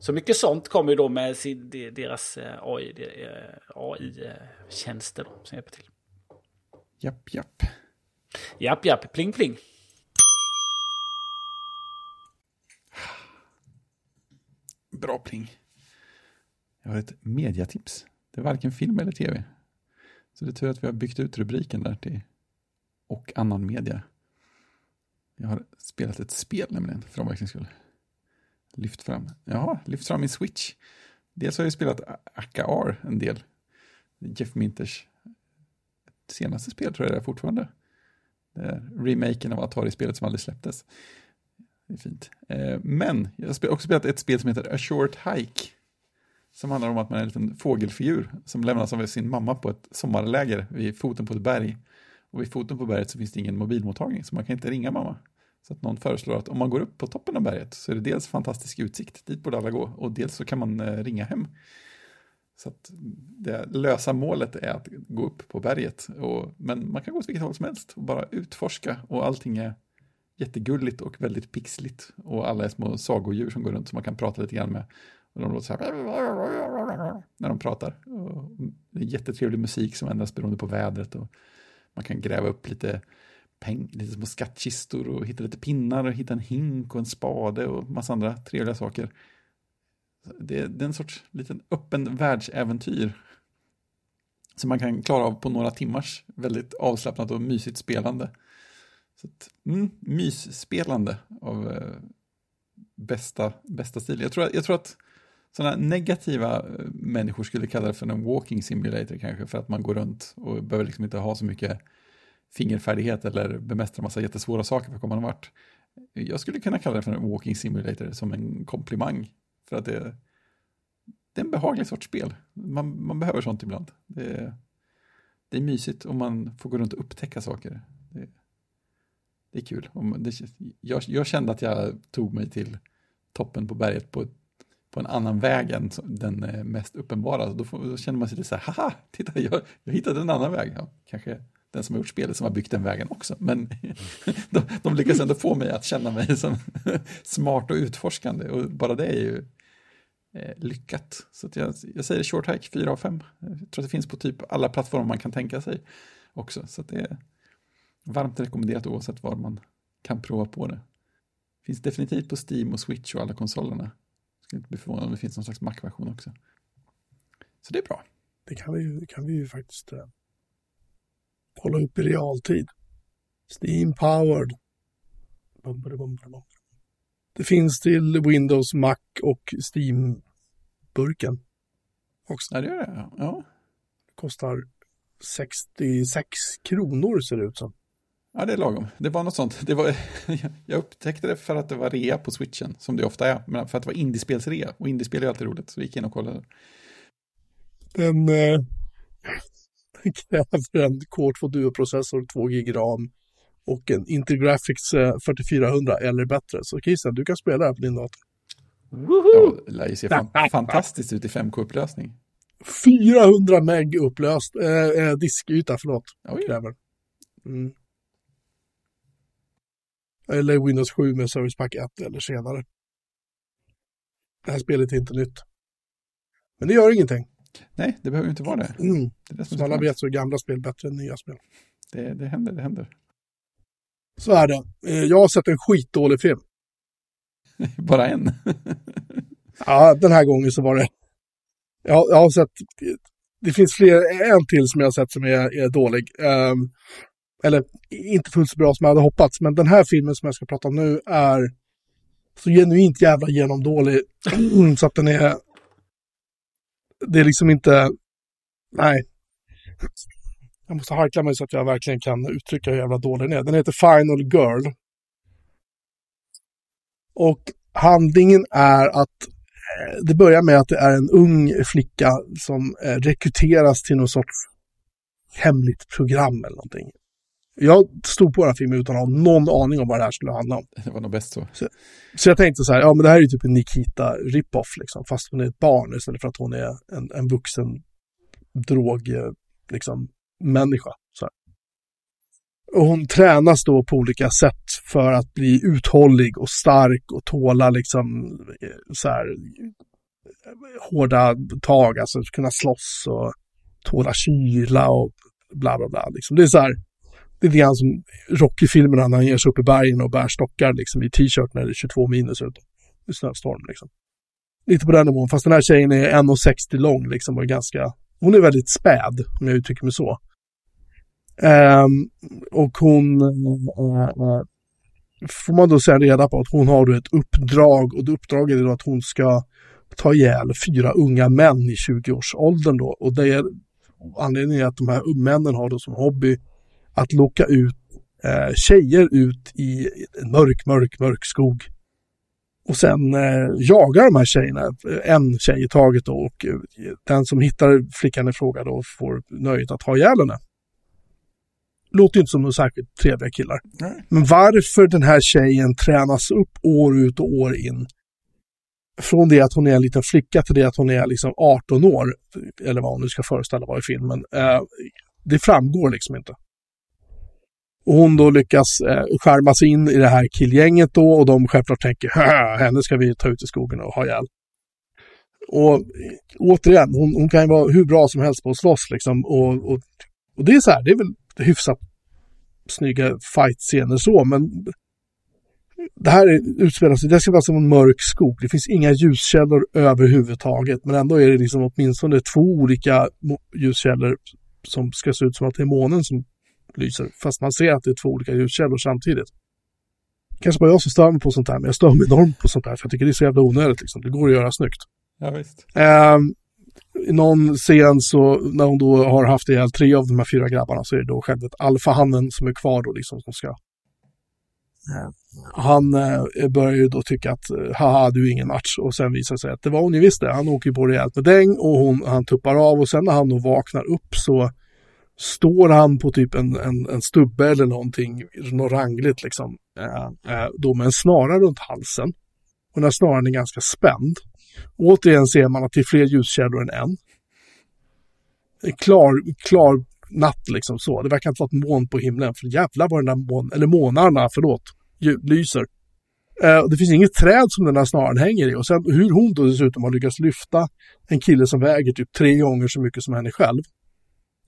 Så mycket sånt kommer ju då med sin, de- deras eh, AI, de- eh, AI-tjänster då, som hjälper till. Japp, japp. Japp, japp, pling, pling. Bra pling. Jag har ett mediatips. Det är varken film eller tv. Så det är tur att vi har byggt ut rubriken där till och annan media. Jag har spelat ett spel nämligen, för omväxlings skull. Lyft fram, Jaha, lyft fram min Switch. dels har jag spelat AKR en del. Jeff Minters senaste spel tror jag det är fortfarande. Eh, remaken av Atari-spelet som aldrig släpptes. Det är fint. Eh, men jag har också spelat ett spel som heter A Short Hike. Som handlar om att man är en liten fågelfigur som lämnas av sin mamma på ett sommarläger vid foten på ett berg. Och vid foten på berget så finns det ingen mobilmottagning så man kan inte ringa mamma. Så att någon föreslår att om man går upp på toppen av berget så är det dels fantastisk utsikt, dit borde alla gå, och dels så kan man eh, ringa hem. Så att det lösa målet är att gå upp på berget. Och, men man kan gå åt vilket håll som helst och bara utforska och allting är jättegulligt och väldigt pixligt. Och alla är små sagodjur som går runt som man kan prata lite grann med. Och de låter så här när de pratar. Och det är jättetrevlig musik som ändras beroende på vädret. Och man kan gräva upp lite, peng, lite små skattkistor och hitta lite pinnar och hitta en hink och en spade och massa andra trevliga saker. Det, det är en sorts liten öppen världsäventyr som man kan klara av på några timmars väldigt avslappnat och mysigt spelande. Så att, mm, mysspelande av eh, bästa, bästa stil. Jag tror, jag tror att sådana negativa eh, människor skulle kalla det för en walking simulator kanske, för att man går runt och behöver liksom inte ha så mycket fingerfärdighet eller bemästra massa jättesvåra saker för att komma någon vart. Jag skulle kunna kalla det för en walking simulator som en komplimang. För att det, det är en behaglig sorts spel. Man, man behöver sånt ibland. Det är, det är mysigt om man får gå runt och upptäcka saker. Det, det är kul. Det, jag, jag, kände att jag tog mig till toppen på berget på, på en annan väg än den eh, mest uppenbara. Då, får, då känner man sig lite så här, haha, titta, jag, jag hittade en annan väg. Ja, kanske den som har gjort spelet som har byggt den vägen också. Men de, de lyckas ändå få mig att känna mig som smart och utforskande. Och bara det är ju Eh, lyckat. Så jag, jag säger short hike 4 av 5. Jag tror att det finns på typ alla plattformar man kan tänka sig också. Så det är varmt rekommenderat oavsett var man kan prova på det. Finns definitivt på Steam och Switch och alla konsolerna. Ska inte bli förvånad om det finns någon slags Mac-version också. Så det är bra. Det kan vi, det kan vi ju faktiskt eh, kolla upp i realtid. Steam powered. Det finns till Windows, Mac och Steam-burken. Också. Ja, det gör det. Ja. Det kostar 66 kronor ser det ut som. Ja, det är lagom. Det var något sånt. Det var, jag upptäckte det för att det var rea på switchen, som det ofta är. Men för att det var indiespelsrea. Och indiespel är alltid roligt, så vi gick in och kollade. Den, eh, den kräver en Core 2 Duo-processor, 2 GB RAM och en Intergraphics 4400 eller bättre. Så Christian, du kan spela det här på din dator. Ja, det lär ju se fan, fantastiskt ut i 5K-upplösning. 400 meg upplöst, eh, diskyta, förlåt, Oj. kräver. Mm. Eller Windows 7 med Service Pack 1 eller senare. Det här spelet är inte nytt. Men det gör ingenting. Nej, det behöver inte vara det. Mm. det, är det som, som alla vet så är gamla spel bättre än nya spel. Det, det händer, det händer. Så är det. Eh, jag har sett en skitdålig film. Bara en? ja, den här gången så var det... Jag, jag har sett... Det finns fler, en till som jag har sett som är, är dålig. Um, eller inte fullt så bra som jag hade hoppats, men den här filmen som jag ska prata om nu är så genuint jävla genomdålig så att den är... Det är liksom inte... Nej. Jag måste harkla mig så att jag verkligen kan uttrycka hur jävla dålig den är. Den heter Final Girl. Och handlingen är att eh, det börjar med att det är en ung flicka som eh, rekryteras till någon sorts hemligt program eller någonting. Jag stod på den här filmen utan att ha någon aning om vad det här skulle handla om. Det var nog bäst så. Så, så jag tänkte så här, ja men det här är ju typ en Nikita rip-off liksom, fast hon är ett barn istället för att hon är en, en vuxen drog, eh, liksom, människa. Så Och hon tränas då på olika sätt för att bli uthållig och stark och tåla liksom eh, så här eh, hårda tag, alltså kunna slåss och tåla kyla och bla bla bla. Liksom. Det är så här, lite grann som Rocky-filmerna när han ger sig upp i bergen och bär stockar liksom i t-shirt när det är 22 minus ute. I snöstorm liksom. Lite på den nivån, fast den här tjejen är 1,60 lång liksom och ganska, hon är väldigt späd om jag uttrycker mig så. Um, och hon, uh, får man då säga reda på att hon har då ett uppdrag och det uppdraget är då att hon ska ta ihjäl fyra unga män i 20-årsåldern då. Och det är anledningen är att de här männen har då som hobby att locka ut eh, tjejer ut i en mörk, mörk, mörk skog. Och sen eh, jagar de här tjejerna, en tjej i taget då, och eh, den som hittar flickan i fråga då får nöjet att ha ihjäl henne. Låter inte som några särskilt trevliga killar. Nej. Men varför den här tjejen tränas upp år ut och år in från det att hon är en liten flicka till det att hon är liksom 18 år, eller vad hon nu ska föreställa vara i filmen, eh, det framgår liksom inte. Och hon då lyckas eh, skärma sig in i det här killgänget då och de självklart tänker henne ska vi ta ut i skogen och ha ihjäl. Och eh, återigen, hon, hon kan ju vara hur bra som helst på att slåss liksom. Och, och, och det är så här, det är väl hyfsat snygga fight-scener så, men det här utspelar sig, det ska vara som en mörk skog. Det finns inga ljuskällor överhuvudtaget, men ändå är det liksom åtminstone två olika ljuskällor som ska se ut som att det är månen som lyser, fast man ser att det är två olika ljuskällor samtidigt. Kanske bara jag som stör mig på sånt här, men jag stör mig enormt på sånt här, för jag tycker det är så jävla onödigt. Liksom. Det går att göra snyggt. Ja, visst. Ehm, I någon scen så, när hon då har haft ihjäl tre av de här fyra grabbarna, så är det då självet alfahannen som är kvar då, liksom, som ska... Han eh, börjar ju då tycka att, eh, haha, du är ingen match. Och sen visar det sig att det var hon ju visst det. Han åker ju på rejält med däng och hon, han tuppar av. Och sen när han då vaknar upp så står han på typ en, en, en stubbe eller någonting, något rangligt liksom. Eh, då med en snara runt halsen. Och den här snaran är ganska spänd. Återigen ser man att det är fler ljuskällor än en. Klar, klar natt liksom så. Det verkar inte vara ett moln på himlen. För jävlar vad den där mån, eller månarna, förlåt, lyser. Eh, och det finns inget träd som den här snaran hänger i. Och sen hur hon då dessutom har lyckats lyfta en kille som väger typ tre gånger så mycket som henne själv.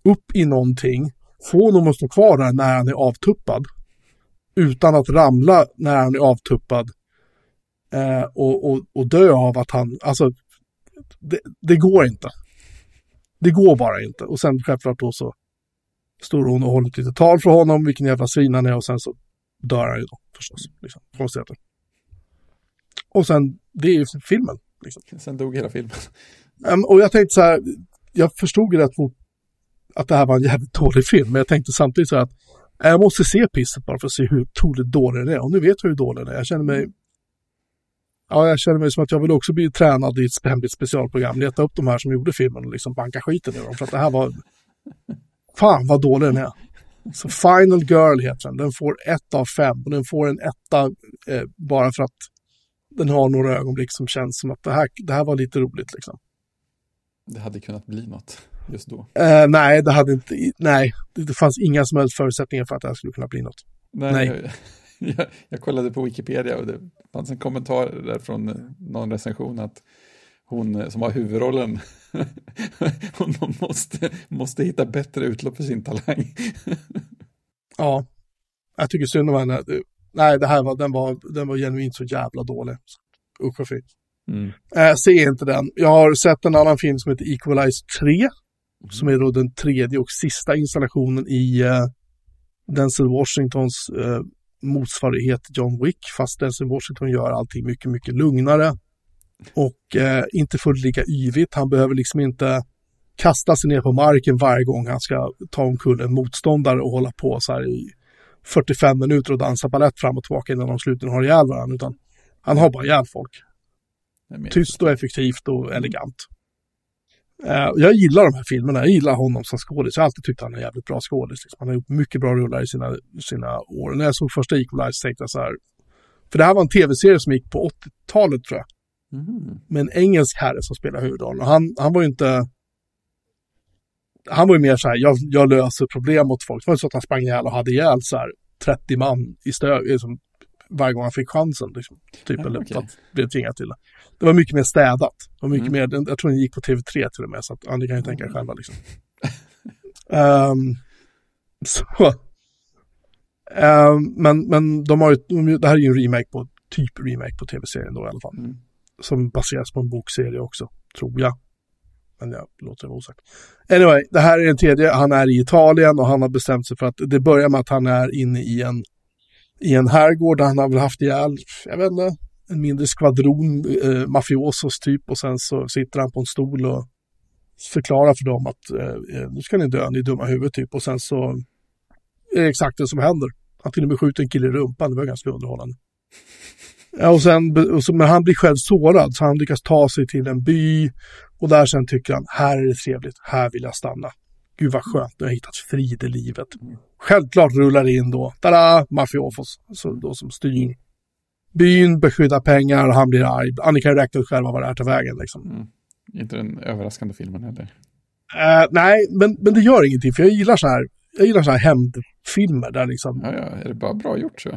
Upp i någonting. Få honom att stå kvar där när han är avtuppad. Utan att ramla när han är avtuppad. Eh, och, och, och dö av att han, alltså det, det går inte. Det går bara inte. Och sen självklart då så står hon och håller ett litet tal för honom, vilken jävla svin han är och sen så dör han ju då förstås. Liksom, konstigheter. Och sen, det är ju filmen. Liksom. Sen dog hela filmen. Ehm, och jag tänkte så här, jag förstod ju rätt fort att det här var en jävligt dålig film, men jag tänkte samtidigt så här att äh, jag måste se pisset bara för att se hur otroligt dålig den är. Och nu vet jag hur dålig den är. Jag känner mig Ja, jag känner mig som att jag vill också bli tränad i ett hemligt specialprogram. Leta upp de här som gjorde filmen och liksom banka skiten i dem. För att det här var... Fan vad dålig den är. Så Final Girl heter den. Den får ett av fem. Och den får en etta eh, bara för att den har några ögonblick som känns som att det här, det här var lite roligt liksom. Det hade kunnat bli något just då. Eh, nej, det hade inte... Nej, det, fanns inga som helst förutsättningar för att det här skulle kunna bli något. Nej, Nej. Jag, jag kollade på Wikipedia och det fanns en kommentar där från eh, någon recension att hon eh, som har huvudrollen, hon måste, måste hitta bättre utlopp för sin talang. Ja, jag tycker synd om henne. Nej, det här var, den var, den var genuint så jävla dålig. Usch och fy. Mm. Eh, se inte den. Jag har sett en annan film som heter Equalize 3. Som är då den tredje och sista installationen i eh, Denzel Washingtons eh, motsvarighet John Wick. Fast Denzel Washington gör allting mycket, mycket lugnare. Och eh, inte fullt lika yvigt. Han behöver liksom inte kasta sig ner på marken varje gång han ska ta omkull en motståndare och hålla på så här i 45 minuter och dansa balett fram och tillbaka innan de slutligen har ihjäl varandra. Utan han har bara ihjäl folk. Tyst och effektivt och elegant. Eh, jag gillar de här filmerna, jag gillar honom som skådis. Jag har alltid tyckt han är en jävligt bra skådis. Liksom. Han har gjort mycket bra rullar i sina, sina år. När jag såg första Equalize tänkte jag så här, för det här var en tv-serie som gick på 80-talet tror jag, Mhm. med en engelsk herre som spelar huvudrollen. Och han, han var ju inte... Han var ju mer så här, jag, jag löser problem åt folk. Det var inte så att han sprang ihjäl och hade ihjäl så här 30 man i stöd, liksom, varje gång han fick chansen. Liksom, typ, Ja, eller att blev tvingad till det. Det var mycket mer städat. Var mycket Mm. mer, jag tror den gick på TV3 till och med, så att ja, ni kan ju tänka er själva liksom. Ehm, så. Ehm, men, men de har ju, de, det här är ju en remake på, typ remake på tv-serien då i alla fall Mm. som baseras på en bokserie också, tror jag. Men jag låter det vara osagt. Anyway, det här är den tredje. Han är i Italien och han har bestämt sig för att det börjar med att han är inne i en, i en herrgård där han har väl haft ihjäl, jag vet inte, en mindre skvadron eh, mafiosos typ och sen så sitter han på en stol och förklarar för dem att eh, eh nu ska ni dö, ni är dumma i huvudet typ och sen så är det exakt det som händer. Han till och med skjuter en kille i rumpan, det var ganska underhållande. Ja, och sen, och så, men han blir själv sårad så han lyckas ta sig till en by och där sen tycker han, här är det trevligt, här vill jag stanna. Gud vad skönt, nu har jag hittat frid i livet. Självklart rullar in då, tada, mafiofos, så då som styr byn, beskyddar pengar, han blir arg. Annika räknar ut själva vad det är tar vägen liksom. Mm. Inte den överraskande filmen heller. Uh, nej, men, men det gör ingenting, för jag gillar så här, jag gillar så här hämndfilmer där liksom. Ja, ja, är det bara bra gjort så?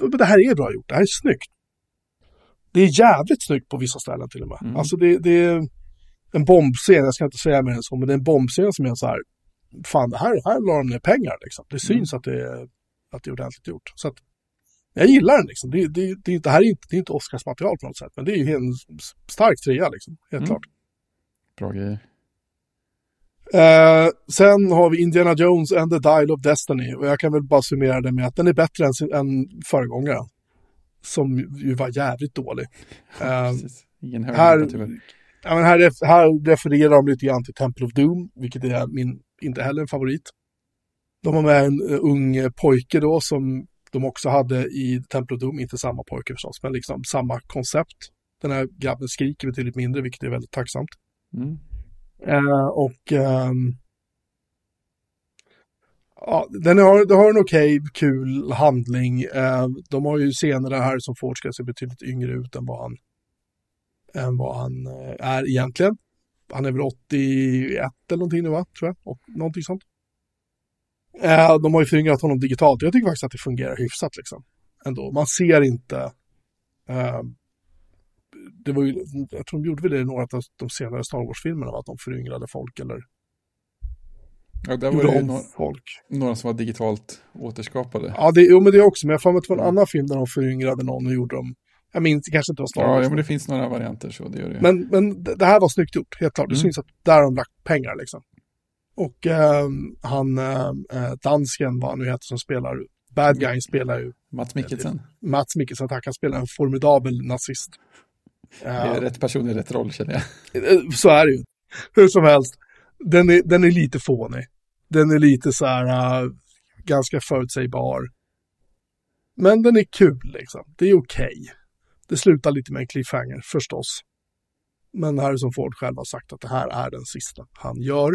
Det, det här är bra gjort, det här är snyggt. Det är jävligt snyggt på vissa ställen till och med. Mm. Alltså det, det är en bombscen, jag ska inte säga mer än så, men det är en bombscen som är så här, fan, det här, här la de ner pengar liksom. Det syns mm. att, det är, att det är ordentligt gjort. Så att, jag gillar den liksom. Det, det, det, det här är inte, det är inte Oscarsmaterial på något sätt, men det är ju en stark trea liksom, helt mm. klart. Bra grejer. Uh, sen har vi Indiana Jones and the Dial of Destiny och jag kan väl bara summera det med att den är bättre än, än föregångaren. Som ju var jävligt dålig. Uh, Ingen här, ja, men här, här refererar de lite grann till Temple of Doom, vilket är min, inte heller en favorit. De har med en uh, ung pojke då som de också hade i Doom, inte samma pojke förstås, men liksom samma koncept. Den här grabben skriker betydligt mindre, vilket är väldigt tacksamt. Mm. Uh, och um, ja, den har, den har en okej, okay, kul handling. Uh, de har ju scener här som Ford ska se betydligt yngre ut än vad han, än vad han uh, är egentligen. Han är väl 81 eller någonting nu va, tror jag, och någonting sånt. Uh, de har ju föryngrat honom digitalt. Jag tycker faktiskt att det fungerar hyfsat liksom. Ändå. Man ser inte det var ju, jag tror de gjorde väl det i några av de senare Star Wars-filmerna, att de föryngrade folk eller Ja, där var det ju några, folk. några som var digitalt återskapade. Ja, det, jo, men det också. Men jag mig att det var en annan film där de föryngrade någon och gjorde dem. Jag minns, det kanske inte var Star Wars. Ja, men det finns några varianter så, det gör det. Men, men det här var snyggt gjort, helt klart. Det mm. syns att där har de lagt pengar liksom. Och äh, han, äh, dansken, vad han nu heter, som spelar Bad Guy, spelar ju... Mats Mikkelsen. Mats Mikkelsen, tack. Han spelar en formidabel nazist. Det är rätt person i rätt roll känner jag. Eh, så är det ju. Hur som helst, den är, den är lite fånig. Den är lite så här uh, ganska förutsägbar. Men den är kul liksom. Det är okej. Okay. Det slutar lite med en cliffhanger förstås. Men Harrison Ford själv har sagt att det här är den sista han gör.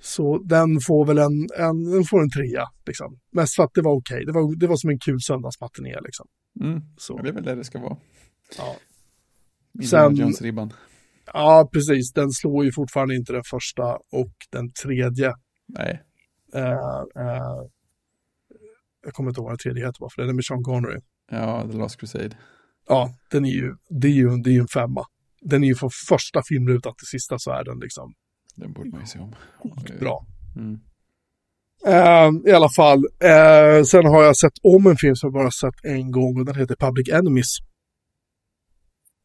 Så den får väl en, en, den får en trea. Liksom. Mest för att det var okej. Okay. Det, var, det var som en kul söndagsmatiné. Liksom. Mm. Så. det är väl det det ska vara. Ja. Sen, Ja, precis. Den slår ju fortfarande inte den första och den tredje. Nej. Uh, uh, jag kommer inte ihåg vad den tredje heter bara, för den är med Sean Connery. Ja, The Last Crusade. Ja, den är ju, det är ju, det är ju en femma. Den är ju från första filmrutan till sista så är den liksom. Den borde man ju se om. Bra. Mm. Uh, I alla fall, uh, sen har jag sett om en film som jag bara sett en gång och den heter Public Enemies.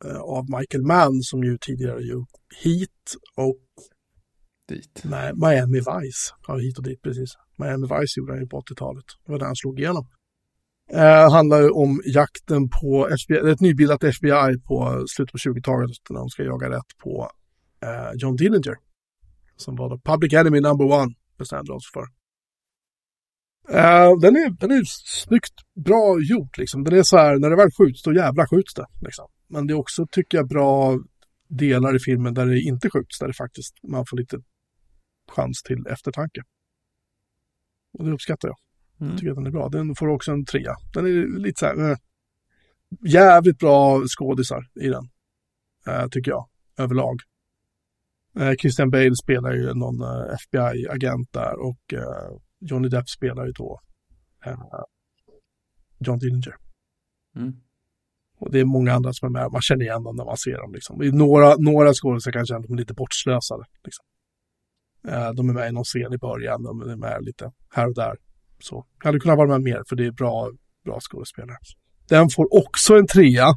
Eh, av Michael Mann som ju tidigare gjort Heat och dit. Nej, Miami Vice. Ja, hit och dit precis. Miami Vice gjorde han ju på 80-talet. Det var där han slog igenom. Eh, handlar ju om jakten på FBI, ett nybildat FBI på slutet på 20-talet när de ska jaga rätt på John Dillinger. Som var då Public Enemy number one bestämde de sig för. Eh, den, är, den är snyggt bra gjort liksom. Den är så här, när det väl skjuts, då jävla skjuts det. Liksom. Men det är också, tycker jag, bra delar i filmen där det inte skjuts, där det faktiskt man får lite chans till eftertanke. Och det uppskattar jag. Mm. Jag tycker att den är bra. Den får också en trea. Den är lite så här, äh, jävligt bra skådisar i den. Äh, tycker jag, överlag. Äh, Christian Bale spelar ju någon FBI-agent där och Johnny Depp spelar ju då John Dillinger. Mm. Och det är många andra som är med. Man känner igen dem när man ser dem. Liksom. Några, några skådespelare kan känna att de är lite bortslösade. Liksom. Eh, de är med i någon scen i början, de är med lite här och där. Så hade kunnat vara med mer för det är bra, bra skådespelare. Den får också en trea.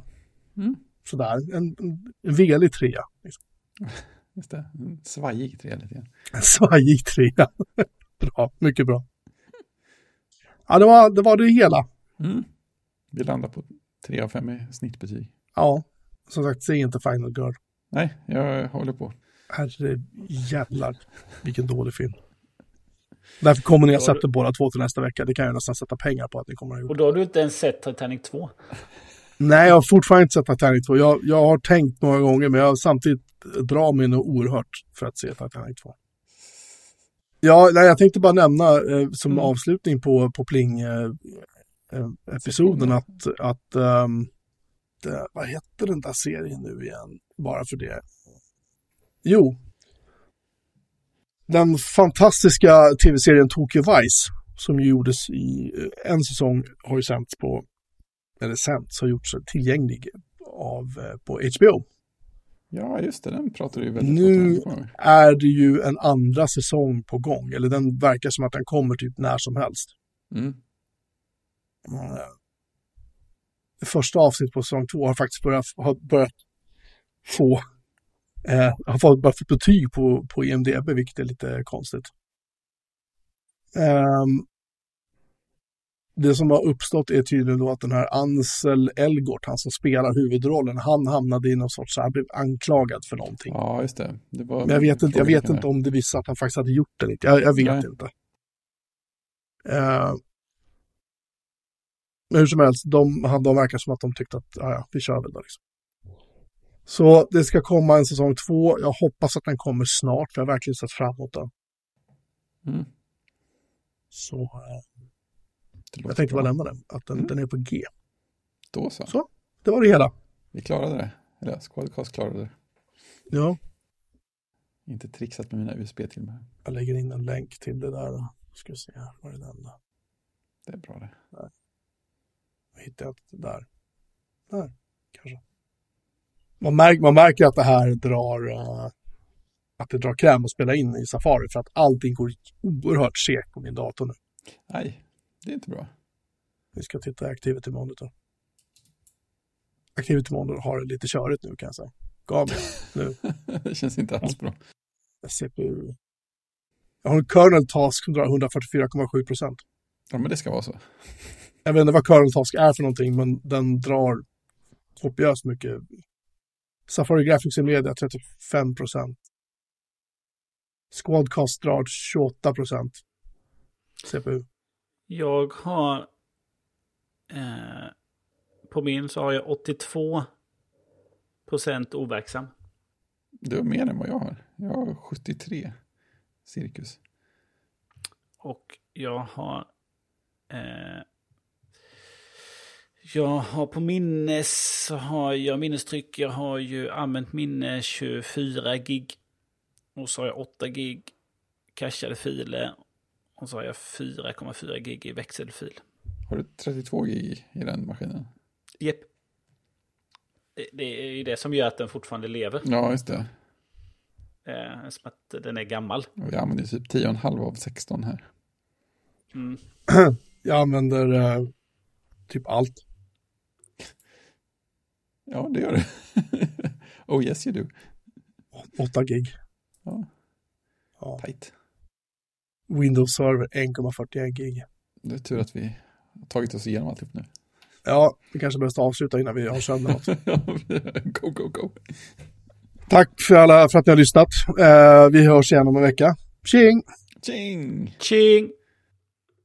Mm. Sådär, en, en velig trea. Liksom. Just det, en svajig trea lite grann. En svajig trea. bra, mycket bra. Ja, det var det, var det hela. Mm. Vi landar på Tre av fem i snittbetyg. Ja, som sagt, säg inte Final Girl. Nej, jag håller på. Herre jävlar, vilken dålig film. Därför kommer ni att sätta båda två till nästa vecka. Det kan jag nästan sätta pengar på att ni kommer att ha Och då har du inte ens sett Titanic 2? Nej, jag har fortfarande inte sett Titanic 2. Jag, jag har tänkt några gånger, men jag har samtidigt drar mig nog oerhört för att se Titanic 2. Ja, nej, jag tänkte bara nämna eh, som Mm. avslutning på, på Pling-episoden att, att ehm, det, vad heter den där serien nu igen? Bara för det. Jo. Den fantastiska tv-serien Tokyo Vice som gjordes i eh, en säsong har ju sänts på, eller sänts, har gjorts tillgänglig av, eh, på HBO. Ja, just det, den pratar du ju väldigt Nu- om. är det ju en andra säsong på gång. Eller den verkar som att den kommer typ när som helst. Mm. Eh, Det första avsnittet på säsong två har faktiskt börjat, har börjat få eh, har fått, börjat få betyg på, på IMDB, vilket är lite konstigt. Ehm, det som har uppstått är tydligen då att den här Ansel Elgort, han som spelar huvudrollen, han hamnade i någon sorts, han blev anklagad för någonting. Ja, just det. det Men jag vet inte, jag vet inte om det visste att han faktiskt hade gjort det. Jag, jag vet Nej. inte. Eh, men hur som helst, de, han- de verkar som att de tyckte att ja, vi kör väl då. Liksom. Så det ska komma en säsong två. Jag hoppas att den kommer snart, för jag har verkligen sett fram emot den. Mm. Så låter jag tänkte bra. bara nämna den, att den, Mm. den är på G. Då så. Så. Det var det hela. Vi klarade det. Eller Squadcast klarade det. Ja, Inte trixat med mina USB-filmer. jag lägger in en länk till det där. då. Ska vi se här, var är den då? Det är bra det. hittar jag inte det där. Där, kanske. Man, märker, man märker att det här drar eh, att det drar kräm att spela in i Safari för att allting går oerhört segt på min dator nu. Nej, det är inte bra. Vi ska titta i Activity Monitor. Activity Monitor har det lite körigt nu kan jag säga. Mig nu. det känns inte alls bra. CPU. Jag har en kernel task som drar 144,7 procent. Ja, men det ska vara så. Jag vet inte vad kernel task är för någonting, men den drar kopiöst mycket. Safari Graphics i media 35 procent. Squadcast drar 28 procent. CPU. Jag har... Eh, på min så har jag 82 procent overksam. Du har mer än vad jag har. Jag har 73 cirkus. Och jag har... Eh, jag har på minnes så har jag minnestryck. Jag har ju använt minne 24 gig. Och så har jag 8 gig cachade filer. Och så har jag 4,4 gig i växelfil. Har du 32 gig i den maskinen? Jep. Det, är ju det som gör att den fortfarande lever. Ja, just det. Eh, som att den är gammal. Och Jag använder typ 10,5 av 16 här. Mm. Jag använder eh, typ allt. Ja, det gör det. oh yes you do. 8 gig. Ja, Ja. tight. Windows Server 1,41 gig. Det är tur att vi har tagit oss igenom alltihop nu. Ja, vi kanske behöver avsluta innan vi har sönder något. go, go, go. Tack för alla för att ni har lyssnat. Eh, vi hörs igen om en vecka. Tjing! Tjing! Tjing!